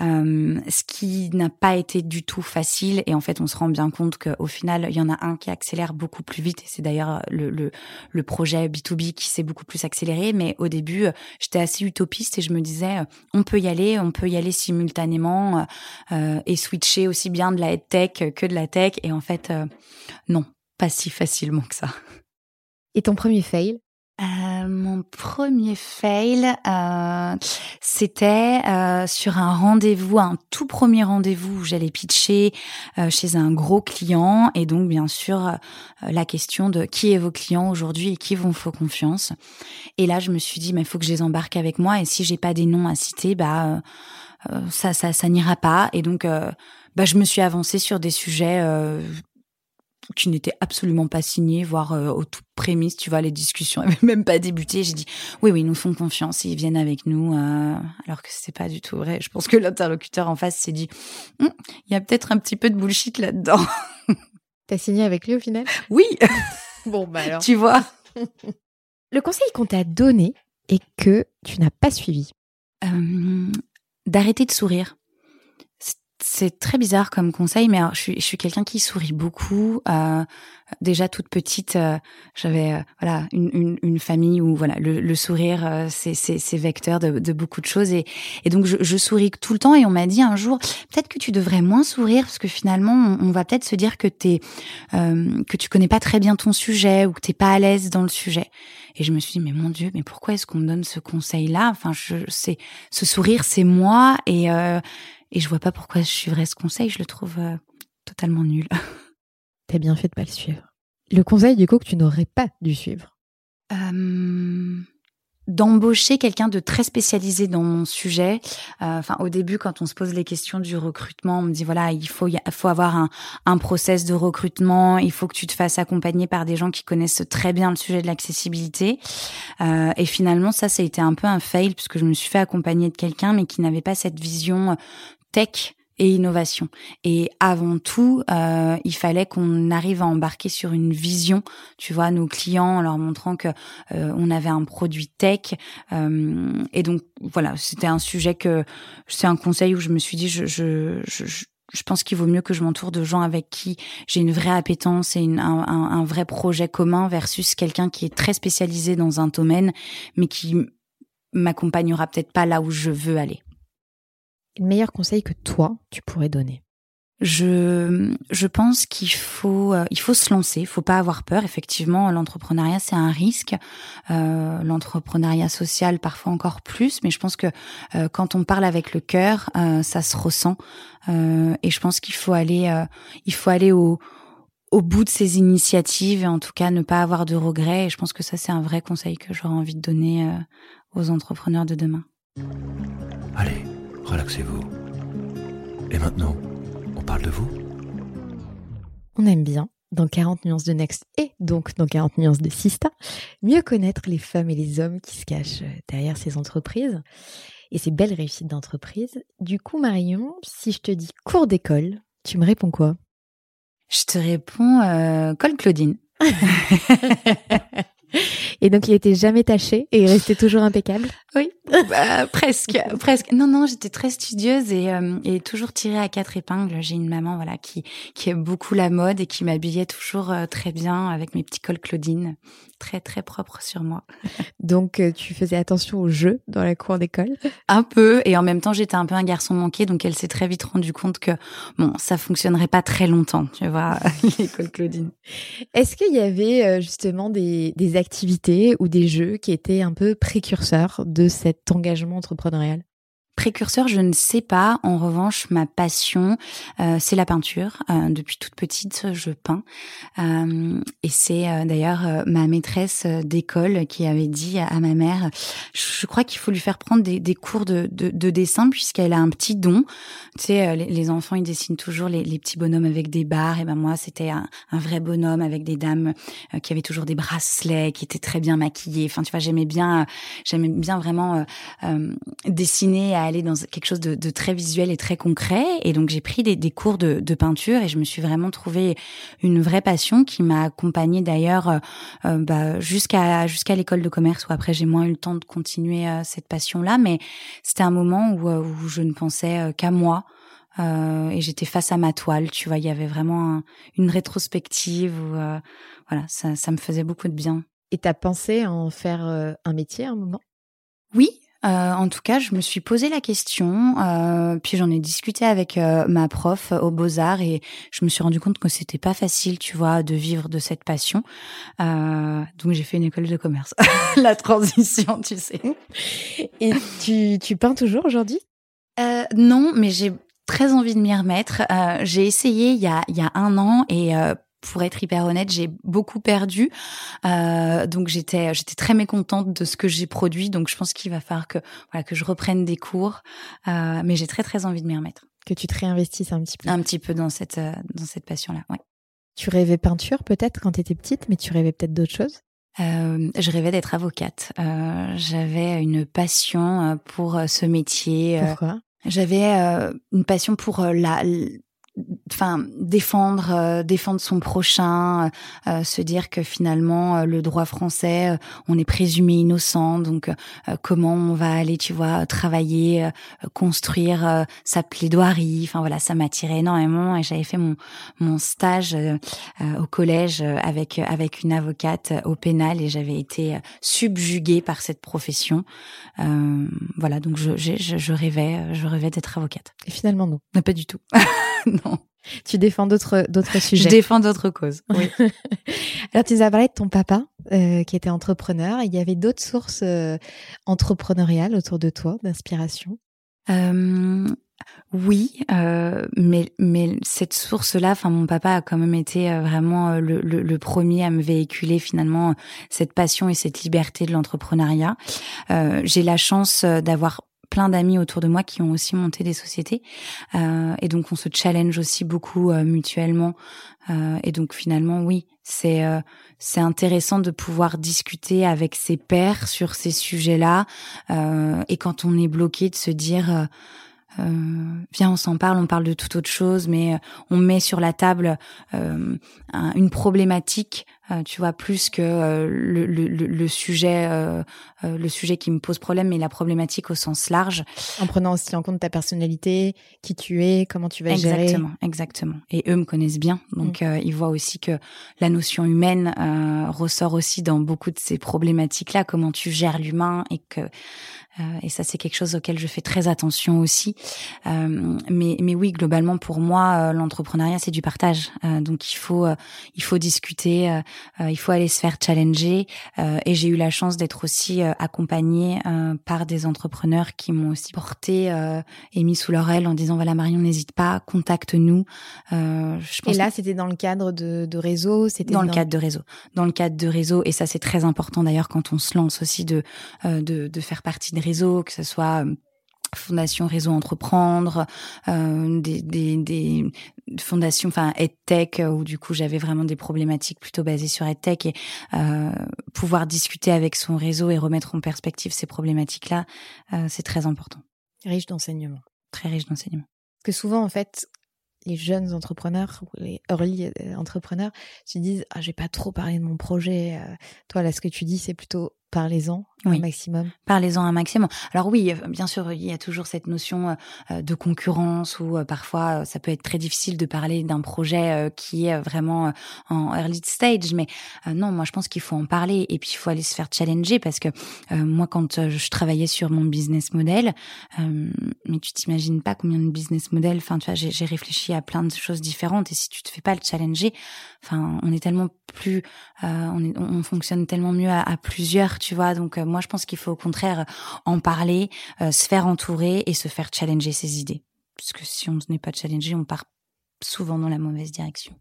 euh, ce qui n'a pas été du tout facile. Et en fait, on se rend bien compte qu'au final, il y en a un qui accélère beaucoup plus vite. Et c'est d'ailleurs le, le, le, projet B2B qui s'est beaucoup plus accéléré. Mais au début, j'étais assez utopiste et je me disais, on peut y aller, on peut y aller simultanément et switcher aussi bien de la tech que de la tech. Et en fait, non, pas si facilement que ça. Et ton premier fail? Euh, mon premier fail, euh, c'était euh, sur un rendez-vous, un tout premier rendez-vous où j'allais pitcher euh, chez un gros client et donc bien sûr euh, la question de qui est vos clients aujourd'hui et qui vont faut confiance. Et là je me suis dit mais il faut que je les embarque avec moi et si j'ai pas des noms à citer bah ça ça ça n'ira pas et donc bah je me suis avancée sur des sujets qui n'était absolument pas signé, voire euh, au tout prémisse, tu vois, les discussions n'avaient même pas débuté. J'ai dit oui, oui, ils nous font confiance, ils viennent avec nous, euh, alors que c'est pas du tout vrai. Je pense que l'interlocuteur en face s'est dit, hum, il y a peut-être un petit peu de bullshit là-dedans. T'as signé avec lui au final? Oui. bon bah alors. Tu vois. Le conseil qu'on t'a donné et que tu n'as pas suivi. Euh, d'arrêter de sourire c'est très bizarre comme conseil, mais je suis, je suis quelqu'un qui sourit beaucoup. Euh, déjà toute petite, euh, j'avais euh, voilà une, une, une, famille où voilà le, le sourire euh, c'est c'est vecteur de, de, beaucoup de choses. Et, et donc je, je, souris tout le temps et on m'a dit un jour peut-être que tu devrais moins sourire parce que finalement on, va peut-être se dire que t'es que tu connais pas très bien ton sujet ou que t'es pas à l'aise dans le sujet. Et je me suis dit mais mon dieu mais pourquoi est-ce qu'on me donne ce conseil là enfin je c'est ce sourire c'est moi et et je vois pas pourquoi je suivrais ce conseil je le trouve totalement nul T'as bien fait de pas le suivre. Le conseil du coup que tu n'aurais pas dû suivre euh, D'embaucher quelqu'un de très spécialisé dans mon sujet. Euh, enfin, au début, quand on se pose les questions du recrutement, on me dit voilà, il faut, il faut avoir un, un process de recrutement. Il faut que tu te fasses accompagner par des gens qui connaissent très bien le sujet de l'accessibilité. Euh, et finalement, ça, ça a été un peu un fail puisque je me suis fait accompagner de quelqu'un, mais qui n'avait pas cette vision tech et innovation. Et avant tout, euh, il fallait qu'on arrive à embarquer sur une vision, tu vois, nos clients, en leur montrant que euh, on avait un produit tech. Euh, et donc voilà, c'était un sujet que c'est un conseil où je me suis dit, je, je, je, je pense qu'il vaut mieux que je m'entoure de gens avec qui j'ai une vraie appétence et une, un, un, vrai projet commun versus quelqu'un qui est très spécialisé dans un domaine, mais qui m'accompagnera peut-être pas là où je veux aller le meilleur conseil que toi, tu pourrais donner? Je, je pense qu'il faut, euh, il faut se lancer. Il faut pas avoir peur. Effectivement, l'entrepreneuriat c'est un risque. Euh, l'entrepreneuriat social parfois encore plus. Mais je pense que euh, quand on parle avec le cœur, euh, ça se ressent. et je pense qu'il faut aller, il faut aller au, au bout de ces initiatives et en tout cas ne pas avoir de regrets. Et je pense que ça c'est un vrai conseil que j'aurais envie de donner aux entrepreneurs de demain. Allez relaxez-vous. Et maintenant, on parle de vous On aime bien, dans 40 nuances de Next et donc dans 40 nuances de Sista, mieux connaître les femmes et les hommes qui se cachent derrière ces entreprises et ces belles réussites d'entreprise. Du coup, Marion, si je te dis cours d'école, tu me réponds quoi? Je te réponds euh, Col Claudine. Et donc, il était jamais taché et il restait toujours impeccable Oui, bah, presque, presque. Non, non, j'étais très studieuse et, euh, et toujours tirée à quatre épingles. J'ai une maman, voilà, qui, qui aime beaucoup la mode et qui m'habillait toujours euh, très bien avec mes petits cols Claudine, très, très propres sur moi. Donc, euh, tu faisais attention aux jeux dans la cour d'école? Un peu. Et en même temps, j'étais un peu un garçon manqué. Donc, elle s'est très vite rendue compte que, bon, ça fonctionnerait pas très longtemps, tu vois, l'école Claudine. Est-ce qu'il y avait justement des, des activités ou des jeux qui étaient un peu précurseurs de cet engagement entrepreneurial? Précurseur, je ne sais pas. En revanche, ma passion, euh, c'est la peinture. Euh, depuis toute petite, je peins. Euh, et c'est euh, d'ailleurs euh, ma maîtresse d'école qui avait dit à, ma mère, je, crois qu'il faut lui faire prendre des, des cours de, de, de dessin puisqu'elle a un petit don. Tu sais, les, les, enfants, ils dessinent toujours les, les, petits bonhommes avec des barres. Et ben moi, c'était un, un, vrai bonhomme avec des dames qui avaient toujours des bracelets, qui étaient très bien maquillées. Enfin, tu vois, j'aimais bien, j'aimais bien vraiment dessiner aller dans quelque chose de, de, très visuel et très concret. Et donc j'ai pris des, des cours de, de, peinture et je me suis vraiment trouvé une vraie passion qui m'a accompagnée d'ailleurs euh, euh, bah, jusqu'à jusqu'à l'école de commerce où après j'ai moins eu le temps de continuer euh, cette passion-là. Mais c'était un moment où, où je ne pensais qu'à moi. Euh, et j'étais face à ma toile, tu vois, il y avait vraiment une rétrospective où, voilà, ça, ça me faisait beaucoup de bien. Et t'as pensé à en faire un métier à un moment? Oui, euh, en tout cas, je me suis posé la question, euh, puis j'en ai discuté avec euh, ma prof aux Beaux Arts et je me suis rendu compte que c'était pas facile, tu vois, de vivre de cette passion. donc j'ai fait une école de commerce. la transition, tu sais. Et tu, tu peins toujours aujourd'hui? Non, mais j'ai très envie de m'y remettre. j'ai essayé il y a, il y a un an et pour être hyper honnête, j'ai beaucoup perdu. Euh, donc j'étais j'étais très mécontente de ce que j'ai produit. Donc je pense qu'il va falloir que voilà que je reprenne des cours. Euh, mais j'ai très très envie de m'y remettre. Que tu te réinvestisses un petit peu. Un petit peu dans cette euh, dans cette passion là. Ouais. Tu rêvais peinture peut-être quand tu étais petite, mais tu rêvais peut-être d'autres choses? Euh, je rêvais d'être avocate. J'avais une passion pour ce métier. Pourquoi? J'avais une passion pour la enfin défendre euh, défendre son prochain euh, euh, se dire que finalement le droit français on est présumé innocent donc comment on va aller tu vois travailler construire sa plaidoirie. Enfin voilà ça m'attirait énormément et j'avais fait mon mon stage au collège avec avec une avocate au pénal et j'avais été subjuguée par cette profession. Voilà donc je, je je rêvais je rêvais d'être avocate. Et finalement non. Pas du tout. non. Tu défends d'autres d'autres sujets. Je défends d'autres causes. Oui. Alors tu nous as parlé de ton papa euh, qui était entrepreneur. Il y avait d'autres sources euh, entrepreneuriales autour de toi d'inspiration? Euh, oui, mais mais cette source-là, enfin mon papa a quand même été vraiment le, le, le, premier à me véhiculer finalement cette passion et cette liberté de l'entrepreneuriat. J'ai la chance d'avoir plein d'amis autour de moi qui ont aussi monté des sociétés. Euh, et donc on se challenge aussi beaucoup euh, mutuellement. Euh, et donc finalement oui c'est euh, c'est intéressant de pouvoir discuter avec ses pairs sur ces sujets-là. Euh, et quand on est bloqué de se dire viens on s'en parle on parle de toute autre chose mais on met sur la table une problématique euh, tu vois, plus que euh, le, le, le, sujet, euh, le sujet qui me pose problème, mais la problématique au sens large. En prenant aussi en compte ta personnalité, qui tu es, comment tu vas exactement, gérer. Exactement, exactement. Et eux me connaissent bien, donc mm. ils voient aussi que la notion humaine ressort aussi dans beaucoup de ces problématiques-là, comment tu gères l'humain et que et ça c'est quelque chose auquel je fais très attention aussi. mais mais oui, globalement pour moi, l'entrepreneuriat c'est du partage, donc il faut il faut discuter. Euh, il faut aller se faire challenger. Euh, et j'ai eu la chance d'être aussi euh, accompagnée par des entrepreneurs qui m'ont aussi porté et mis sous leur aile en disant voilà Marion n'hésite pas, contacte-nous. et là c'était dans le cadre de, de réseau, c'était dans, le cadre de réseau, dans le cadre de réseau. Et ça c'est très important d'ailleurs quand on se lance aussi de de, de faire partie de réseau, que ce soit Fondation Réseau Entreprendre, euh, des, des, des, fondations, enfin EdTech, où du coup j'avais vraiment des problématiques plutôt basées sur EdTech et euh, pouvoir discuter avec son réseau et remettre en perspective ces problématiques-là, euh, c'est très important. Riche d'enseignement. Très riche d'enseignement. Que souvent, en fait, les jeunes entrepreneurs, les early euh, entrepreneurs, se disent ah j'ai pas trop parlé de mon projet. Euh. Toi là, ce que tu dis, c'est plutôt parlez-en un maximum. Parlez-en un maximum. Alors oui, euh, bien sûr, il y a toujours cette notion de concurrence où parfois ça peut être très difficile de parler d'un projet qui est vraiment en early stage. Mais non, moi je pense qu'il faut en parler et puis il faut aller se faire challenger parce que moi quand je travaillais sur mon business model, mais tu t'imagines pas combien de business model. Enfin, tu vois, j'ai réfléchi à plein de choses différentes et si tu te fais pas le challenger, enfin, on est tellement plus, on, est, on fonctionne tellement mieux à, à plusieurs, tu vois. Donc moi je pense qu'il faut au contraire en parler, euh, se faire entourer et se faire challenger ses idées. Parce que si on n'est pas challengé, on part souvent dans la mauvaise direction.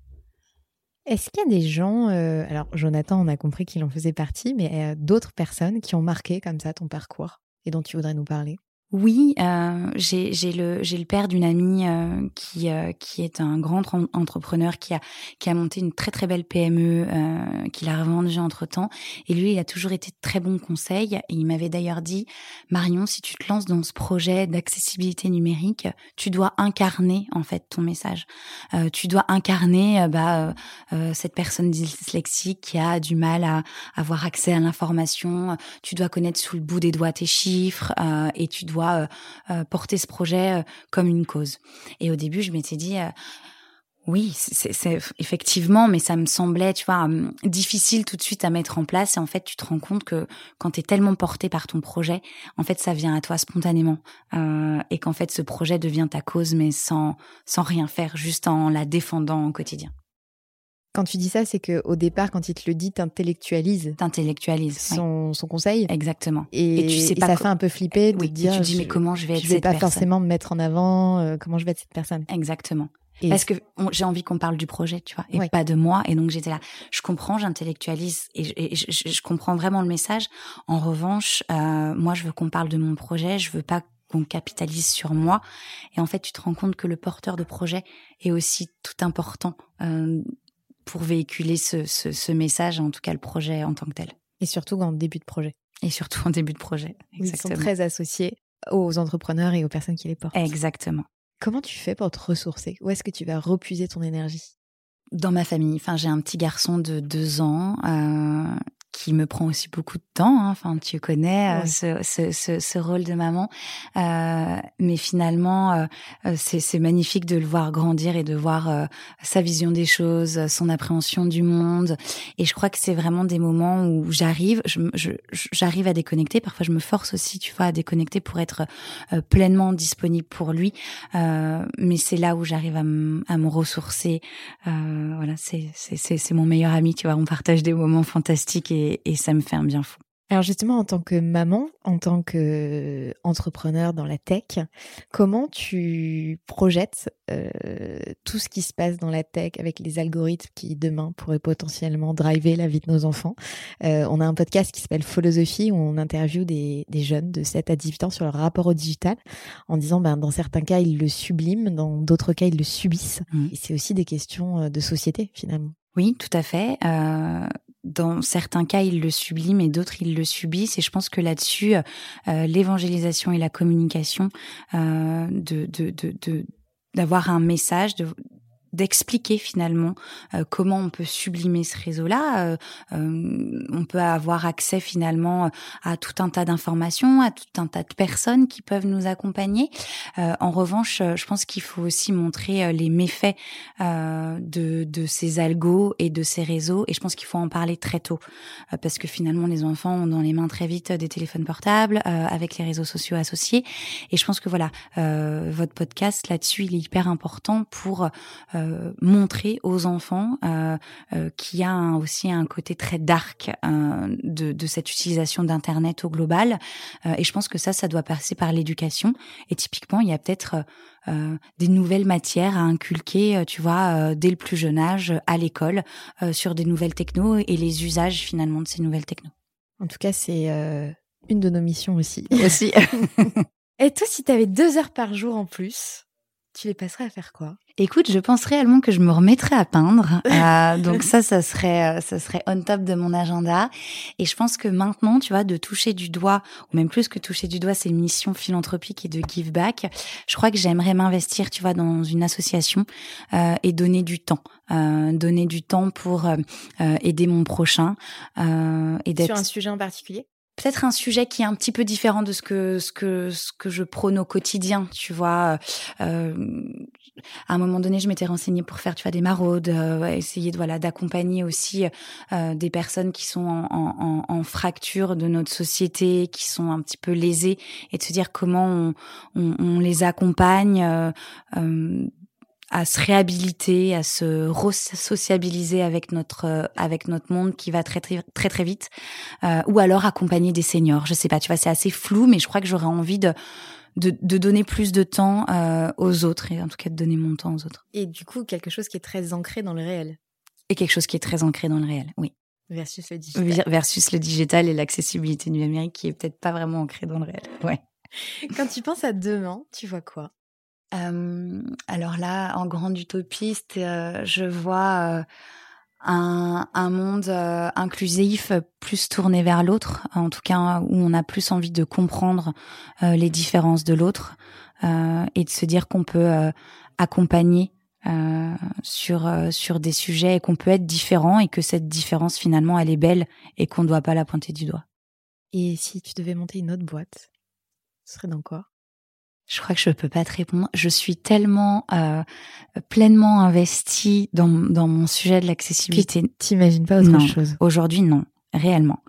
Est-ce qu'il y a des gens, euh, alors Jonathan, on a compris qu'il en faisait partie, mais euh, d'autres personnes qui ont marqué comme ça ton parcours et dont tu voudrais nous parler? Oui, euh, j'ai le j'ai le père d'une amie euh, qui euh, qui est un grand entrepreneur qui a qui a monté une très très belle PME euh, qu'il a revendue entre temps et lui il a toujours été de très bon conseil et il m'avait d'ailleurs dit Marion si tu te lances dans ce projet d'accessibilité numérique tu dois incarner en fait ton message. Euh, tu dois incarner bah cette personne dyslexique qui a du mal à avoir accès à l'information. Tu dois connaître sous le bout des doigts tes chiffres et tu dois euh, euh, porter ce projet euh, comme une cause. Et au début, je m'étais dit, oui, c'est effectivement, mais ça me semblait, tu vois, hum, difficile tout de suite à mettre en place. Et en fait, tu te rends compte que quand tu es tellement porté par ton projet, en fait, ça vient à toi spontanément, et qu'en fait, ce projet devient ta cause, mais sans sans rien faire, juste en la défendant au quotidien. Quand tu dis ça, c'est qu'au départ, quand il te le dit, t'intellectualises. T'intellectualises. Son, son conseil. Exactement. Et, tu sais pas ça fait un peu flipper de oui, dire. tu te dis, mais comment je vais être Je vais pas forcément me mettre en avant, euh, comment je vais être cette personne. Exactement. Parce que j'ai envie qu'on parle du projet, tu vois, et pas de moi. Et donc j'étais là. Je comprends, j'intellectualise et, je, je, comprends vraiment le message. En revanche, euh, moi, je veux qu'on parle de mon projet. Je veux pas qu'on capitalise sur moi. Et en fait, tu te rends compte que le porteur de projet est aussi tout important. Euh, pour véhiculer ce, ce, message, en tout cas le projet en tant que tel. Et surtout en début de projet. Et surtout en début de projet. Exactement. Ils sont très associés aux entrepreneurs et aux personnes qui les portent. Exactement. Comment tu fais pour te ressourcer? Où est-ce que tu vas repuiser ton énergie? Dans ma famille. Enfin, j'ai un petit garçon de deux ans. Euh, qui me prend aussi beaucoup de temps. Hein. Enfin, tu connais euh, ce, ce, ce, ce, rôle de maman, euh, mais finalement, euh, euh, c'est magnifique de le voir grandir et de voir sa vision des choses, son appréhension du monde. Et je crois que c'est vraiment des moments où j'arrive, j'arrive je, à déconnecter. Parfois, je me force aussi, tu vois, à déconnecter pour être pleinement disponible pour lui. mais c'est là où j'arrive à, à, me ressourcer. voilà, c'est mon meilleur ami. Tu vois, on partage des moments fantastiques et et, ça me fait un bien fou. Alors justement, en tant que maman, en tant que entrepreneur dans la tech, comment tu projettes euh, tout ce qui se passe dans la tech avec les algorithmes qui demain pourraient potentiellement driver la vie de nos enfants? Euh, On a un podcast qui s'appelle Philosophie où on interviewe des, des, jeunes de 7 à 18 ans sur leur rapport au digital en disant ben dans certains cas ils le subliment, dans d'autres cas ils le subissent. Mmh. Et c'est aussi des questions euh, de société finalement. Oui, tout à fait. Euh, dans certains cas, ils le subliment et d'autres, ils le subissent. Et je pense que là-dessus, euh, l'évangélisation et la communication, euh, de, de, de, d'avoir un message, de, d'expliquer finalement euh, comment on peut sublimer ce réseau-là. Euh, euh, on peut avoir accès finalement à tout un tas d'informations, à tout un tas de personnes qui peuvent nous accompagner. en revanche, je pense qu'il faut aussi montrer les méfaits de, de ces algos et de ces réseaux. Et je pense qu'il faut en parler très tôt parce que finalement les enfants ont dans les mains très vite des téléphones portables avec les réseaux sociaux associés. Et je pense que voilà, votre podcast là-dessus, il est hyper important pour euh, montrer aux enfants euh, euh, qu'il y a aussi un côté très dark de, de, cette utilisation d'internet au global et je pense que ça ça doit passer par l'éducation et typiquement il y a peut-être des nouvelles matières à inculquer, tu vois, dès le plus jeune âge à l'école sur des nouvelles technos et les usages finalement de ces nouvelles technos. En tout cas, c'est une de nos missions aussi. Aussi. et toi, si tu avais deux heures par jour en plus, tu les passerais à faire quoi? Écoute, je pense réellement que je me remettrais à peindre. Euh, donc ça, ça serait, euh, ça serait on top de mon agenda. Et je pense que maintenant, tu vois, de toucher du doigt, ou même plus que toucher du doigt, c'est une mission philanthropique et de give back. Je crois que j'aimerais m'investir, tu vois, dans une association euh, et donner du temps, euh, donner du temps pour euh, aider mon prochain et d'être sur un sujet en particulier? Peut-être un sujet qui est un petit peu différent de ce que ce que ce que je prône au quotidien tu vois euh, à un moment donné je m'étais renseignée pour faire tu vois des maraudes euh, essayer de voilà d'accompagner aussi euh, des personnes qui sont en, en, en, fracture de notre société qui sont un petit peu lésées et de se dire comment on, on, on les accompagne euh, euh à se réhabiliter, à se sociabiliser avec notre avec notre monde qui va très très très très vite, euh, ou alors accompagner des seniors. Je sais pas, tu vois, c'est assez flou, mais je crois que j'aurais envie de, de, de donner plus de temps euh, aux autres et en tout cas de donner mon temps aux autres. Et du coup, quelque chose qui est très ancré dans le réel. Et quelque chose qui est très ancré dans le réel, oui. Versus le digital. Versus le digital et l'accessibilité numérique qui est peut-être pas vraiment ancré dans le réel. Ouais. Quand tu penses à demain, tu vois quoi? Euh, alors là, en grande utopiste, euh, je vois euh, un, un, monde inclusif plus tourné vers l'autre, en tout cas où on a plus envie de comprendre les différences de l'autre et de se dire qu'on peut accompagner sur sur des sujets et qu'on peut être différent et que cette différence finalement elle est belle et qu'on ne doit pas la pointer du doigt. Et si tu devais monter une autre boîte, ce serait dans quoi? Je crois que je peux pas te répondre. Je suis tellement euh, pleinement investie dans, dans mon sujet de l'accessibilité. T'imagines pas autre non. chose? Aujourd'hui, non, réellement.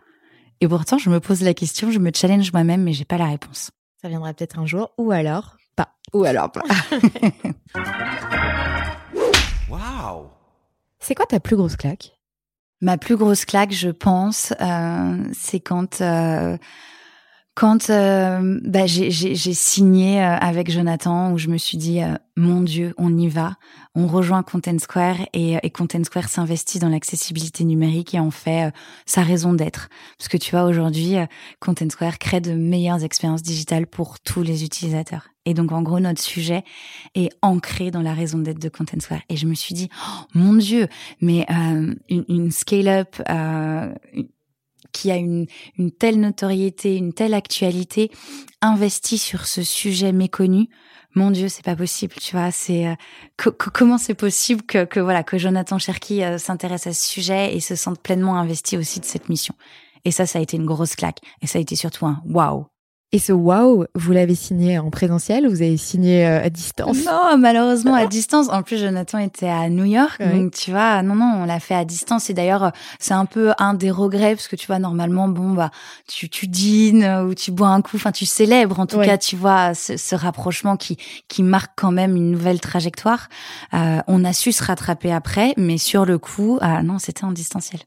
Et pourtant, je me pose la question, je me challenge moi-même, mais j'ai pas la réponse. Ça viendra peut-être un jour, ou alors pas. Ou alors pas. Waouh C'est quoi ta plus grosse claque? Ma plus grosse claque, je pense, euh, c'est quand euh, quand euh, bah, j'ai signé euh, avec Jonathan, où je me suis dit, euh, mon Dieu, on y va, on rejoint Content Square et, et Content Square s'investit dans l'accessibilité numérique et en fait sa raison d'être. Parce que tu vois, aujourd'hui, Content Square crée de meilleures expériences digitales pour tous les utilisateurs. Et donc, en gros, notre sujet est ancré dans la raison d'être de Content Square. Et je me suis dit, oh, mon Dieu, mais une, une scale-up, qui a une, une telle notoriété, une telle actualité, investit sur ce sujet méconnu, mon Dieu, c'est pas possible, tu vois. C'est euh, comment c'est possible que, que, voilà que Jonathan Cherki euh, s'intéresse à ce sujet et se sente pleinement investi aussi de cette mission. Et ça, ça a été une grosse claque. Et ça a été surtout un waouh. Et ce wow, vous l'avez signé en présentiel ou vous avez signé euh, à distance? Non, malheureusement à distance. En plus, Jonathan était à New York, donc tu vois, non, non, on l'a fait à distance. Et d'ailleurs, c'est un peu un des regrets parce que tu vois, normalement, bon, bah, tu, tu dînes ou tu bois un coup, enfin, tu célèbres en tout cas, tu vois, ce, ce, rapprochement qui qui marque quand même une nouvelle trajectoire. Euh, on a su se rattraper après, mais sur le coup, ah non, c'était en distanciel.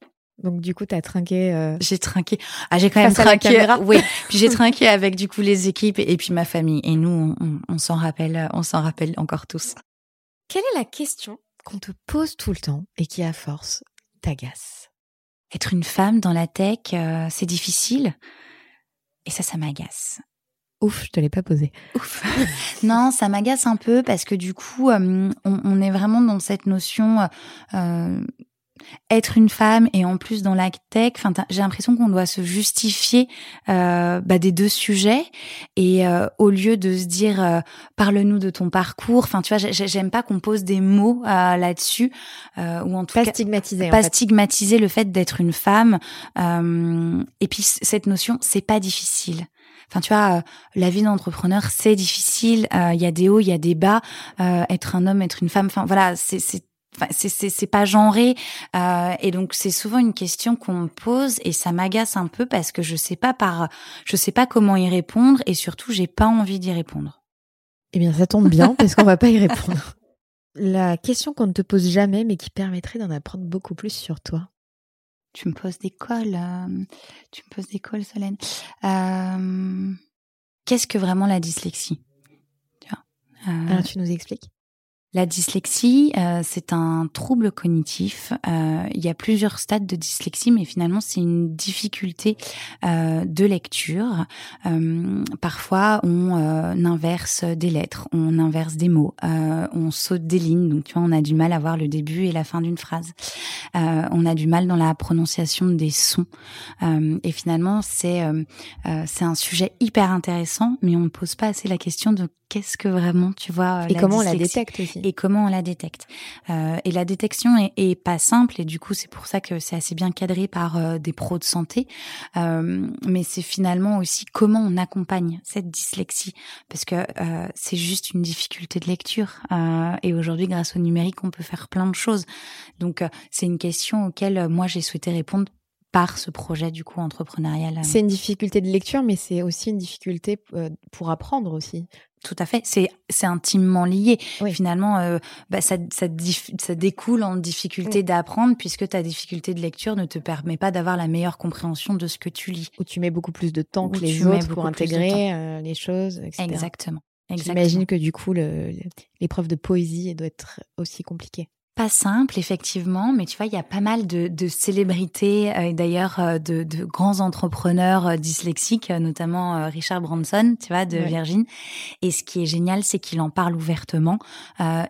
Donc du coup, tu as trinqué. Euh, j'ai trinqué. Ah, j'ai quand même trinqué. Oui. Puis j'ai trinqué avec du coup les équipes et, puis ma famille. Et nous, on, s'en rappelle, on s'en rappelle encore tous. Quelle est la question qu'on te pose tout le temps et qui, à force, t'agace? Être une femme dans la tech, euh, c'est difficile. Et ça, ça m'agace. Ouf, je te l'ai pas posé. Ouf. non, ça m'agace un peu parce que du coup, euh, on, est vraiment dans cette notion être une femme et en plus dans la tech, enfin, j'ai l'impression qu'on doit se justifier euh, bah, des deux sujets et euh, au lieu de se dire euh, parle-nous de ton parcours, enfin tu vois, j'aime pas qu'on pose des mots euh, là-dessus euh, ou en tout pas cas stigmatiser, pas stigmatiser le fait d'être une femme. et puis cette notion, c'est pas difficile. Enfin, tu vois, la vie d'entrepreneur, c'est difficile. Il y a des hauts, il y a des bas. être un homme, être une femme. Enfin, voilà, c'est Enfin, c'est pas genré euh, et donc c'est souvent une question qu'on me pose et ça m'agace un peu parce que je sais pas par je sais pas comment y répondre et surtout j'ai pas envie d'y répondre. Eh bien ça tombe bien parce qu'on va pas y répondre. La question qu'on ne te pose jamais mais qui permettrait d'en apprendre beaucoup plus sur toi. Tu me poses des cols, euh, tu me poses des cols, Solène. Euh, Qu'est-ce que vraiment la dyslexie? Tu, Alors, tu nous expliques? La dyslexie, euh, c'est un trouble cognitif. Euh, il y a plusieurs stades de dyslexie, mais finalement, c'est une difficulté euh, de lecture. parfois, on inverse des lettres, on inverse des mots, on saute des lignes. Donc, tu vois, on a du mal à voir le début et la fin d'une phrase. on a du mal dans la prononciation des sons. et finalement, c'est c'est un sujet hyper intéressant, mais on ne pose pas assez la question de qu'est-ce que vraiment, tu vois, et comment on la détecte aussi et comment on la détecte. Euh, et la détection est, est, pas simple et du coup c'est pour ça que c'est assez bien cadré par euh, des pros de santé. Euh, mais c'est finalement aussi comment on accompagne cette dyslexie parce que euh, c'est juste une difficulté de lecture euh, et aujourd'hui grâce au numérique on peut faire plein de choses. Donc c'est une question auquel moi j'ai souhaité répondre par ce projet du coup entrepreneurial. C'est une difficulté de lecture, mais c'est aussi une difficulté pour apprendre aussi. Tout à fait, c'est c'est intimement lié. Finalement, euh, bah, ça, ça, ça, découle en difficulté d'apprendre puisque ta difficulté de lecture ne te permet pas d'avoir la meilleure compréhension de ce que tu lis. Ou tu mets beaucoup plus de temps que les autres pour intégrer euh, les choses, etc. Exactement. J'imagine que du coup, l'épreuve de poésie doit être aussi compliquée pas simple, effectivement, mais tu vois, il y a pas mal de, de célébrités, euh, d'ailleurs euh, de, de, grands entrepreneurs euh, dyslexiques, notamment Richard Branson, tu vois, de Virgin. Et ce qui est génial, c'est qu'il en parle ouvertement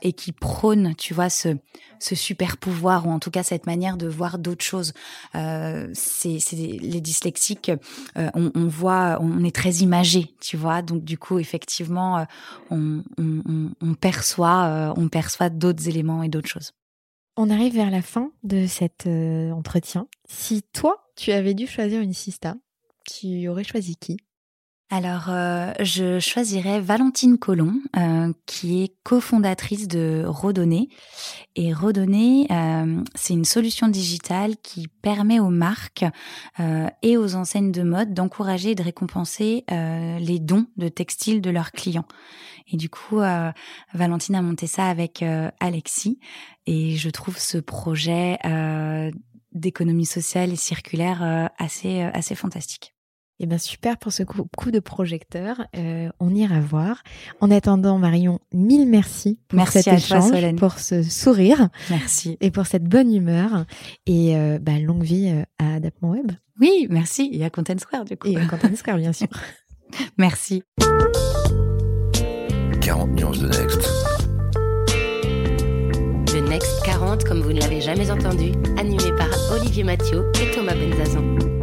et qu'il prône, tu vois, ce, ce super pouvoir ou en tout cas cette manière de voir d'autres choses. c'est les dyslexiques, on, on, voit, on est très imagé, tu vois, donc du coup, effectivement, on, on, on perçoit, on perçoit d'autres éléments et d'autres choses. On arrive vers la fin de cet euh, entretien. Si toi, tu avais dû choisir une sista, tu aurais choisi qui? Alors, euh, je choisirais Valentine Colomb, euh, qui est cofondatrice de Rodonné. Et Rodonné, c'est une solution digitale qui permet aux marques et aux enseignes de mode d'encourager et de récompenser les dons de textiles de leurs clients. Et du coup, euh, Valentine a monté ça avec euh, Alexis. Et je trouve ce projet euh, d'économie sociale et circulaire assez, assez fantastique. Eh bien, super pour ce coup, de projecteur. on ira voir. En attendant, Marion, mille merci pour merci cet échange, pour ce sourire. Merci. Et pour cette bonne humeur. Et bah, longue vie à Adaptement Web. Oui, merci. Et à Content Square, du coup. Et à Content Square, bien sûr. merci. 40 nuances de Next. Le Next 40, comme vous ne l'avez jamais entendu, animé par Olivier Mathieu et Thomas Benzazan.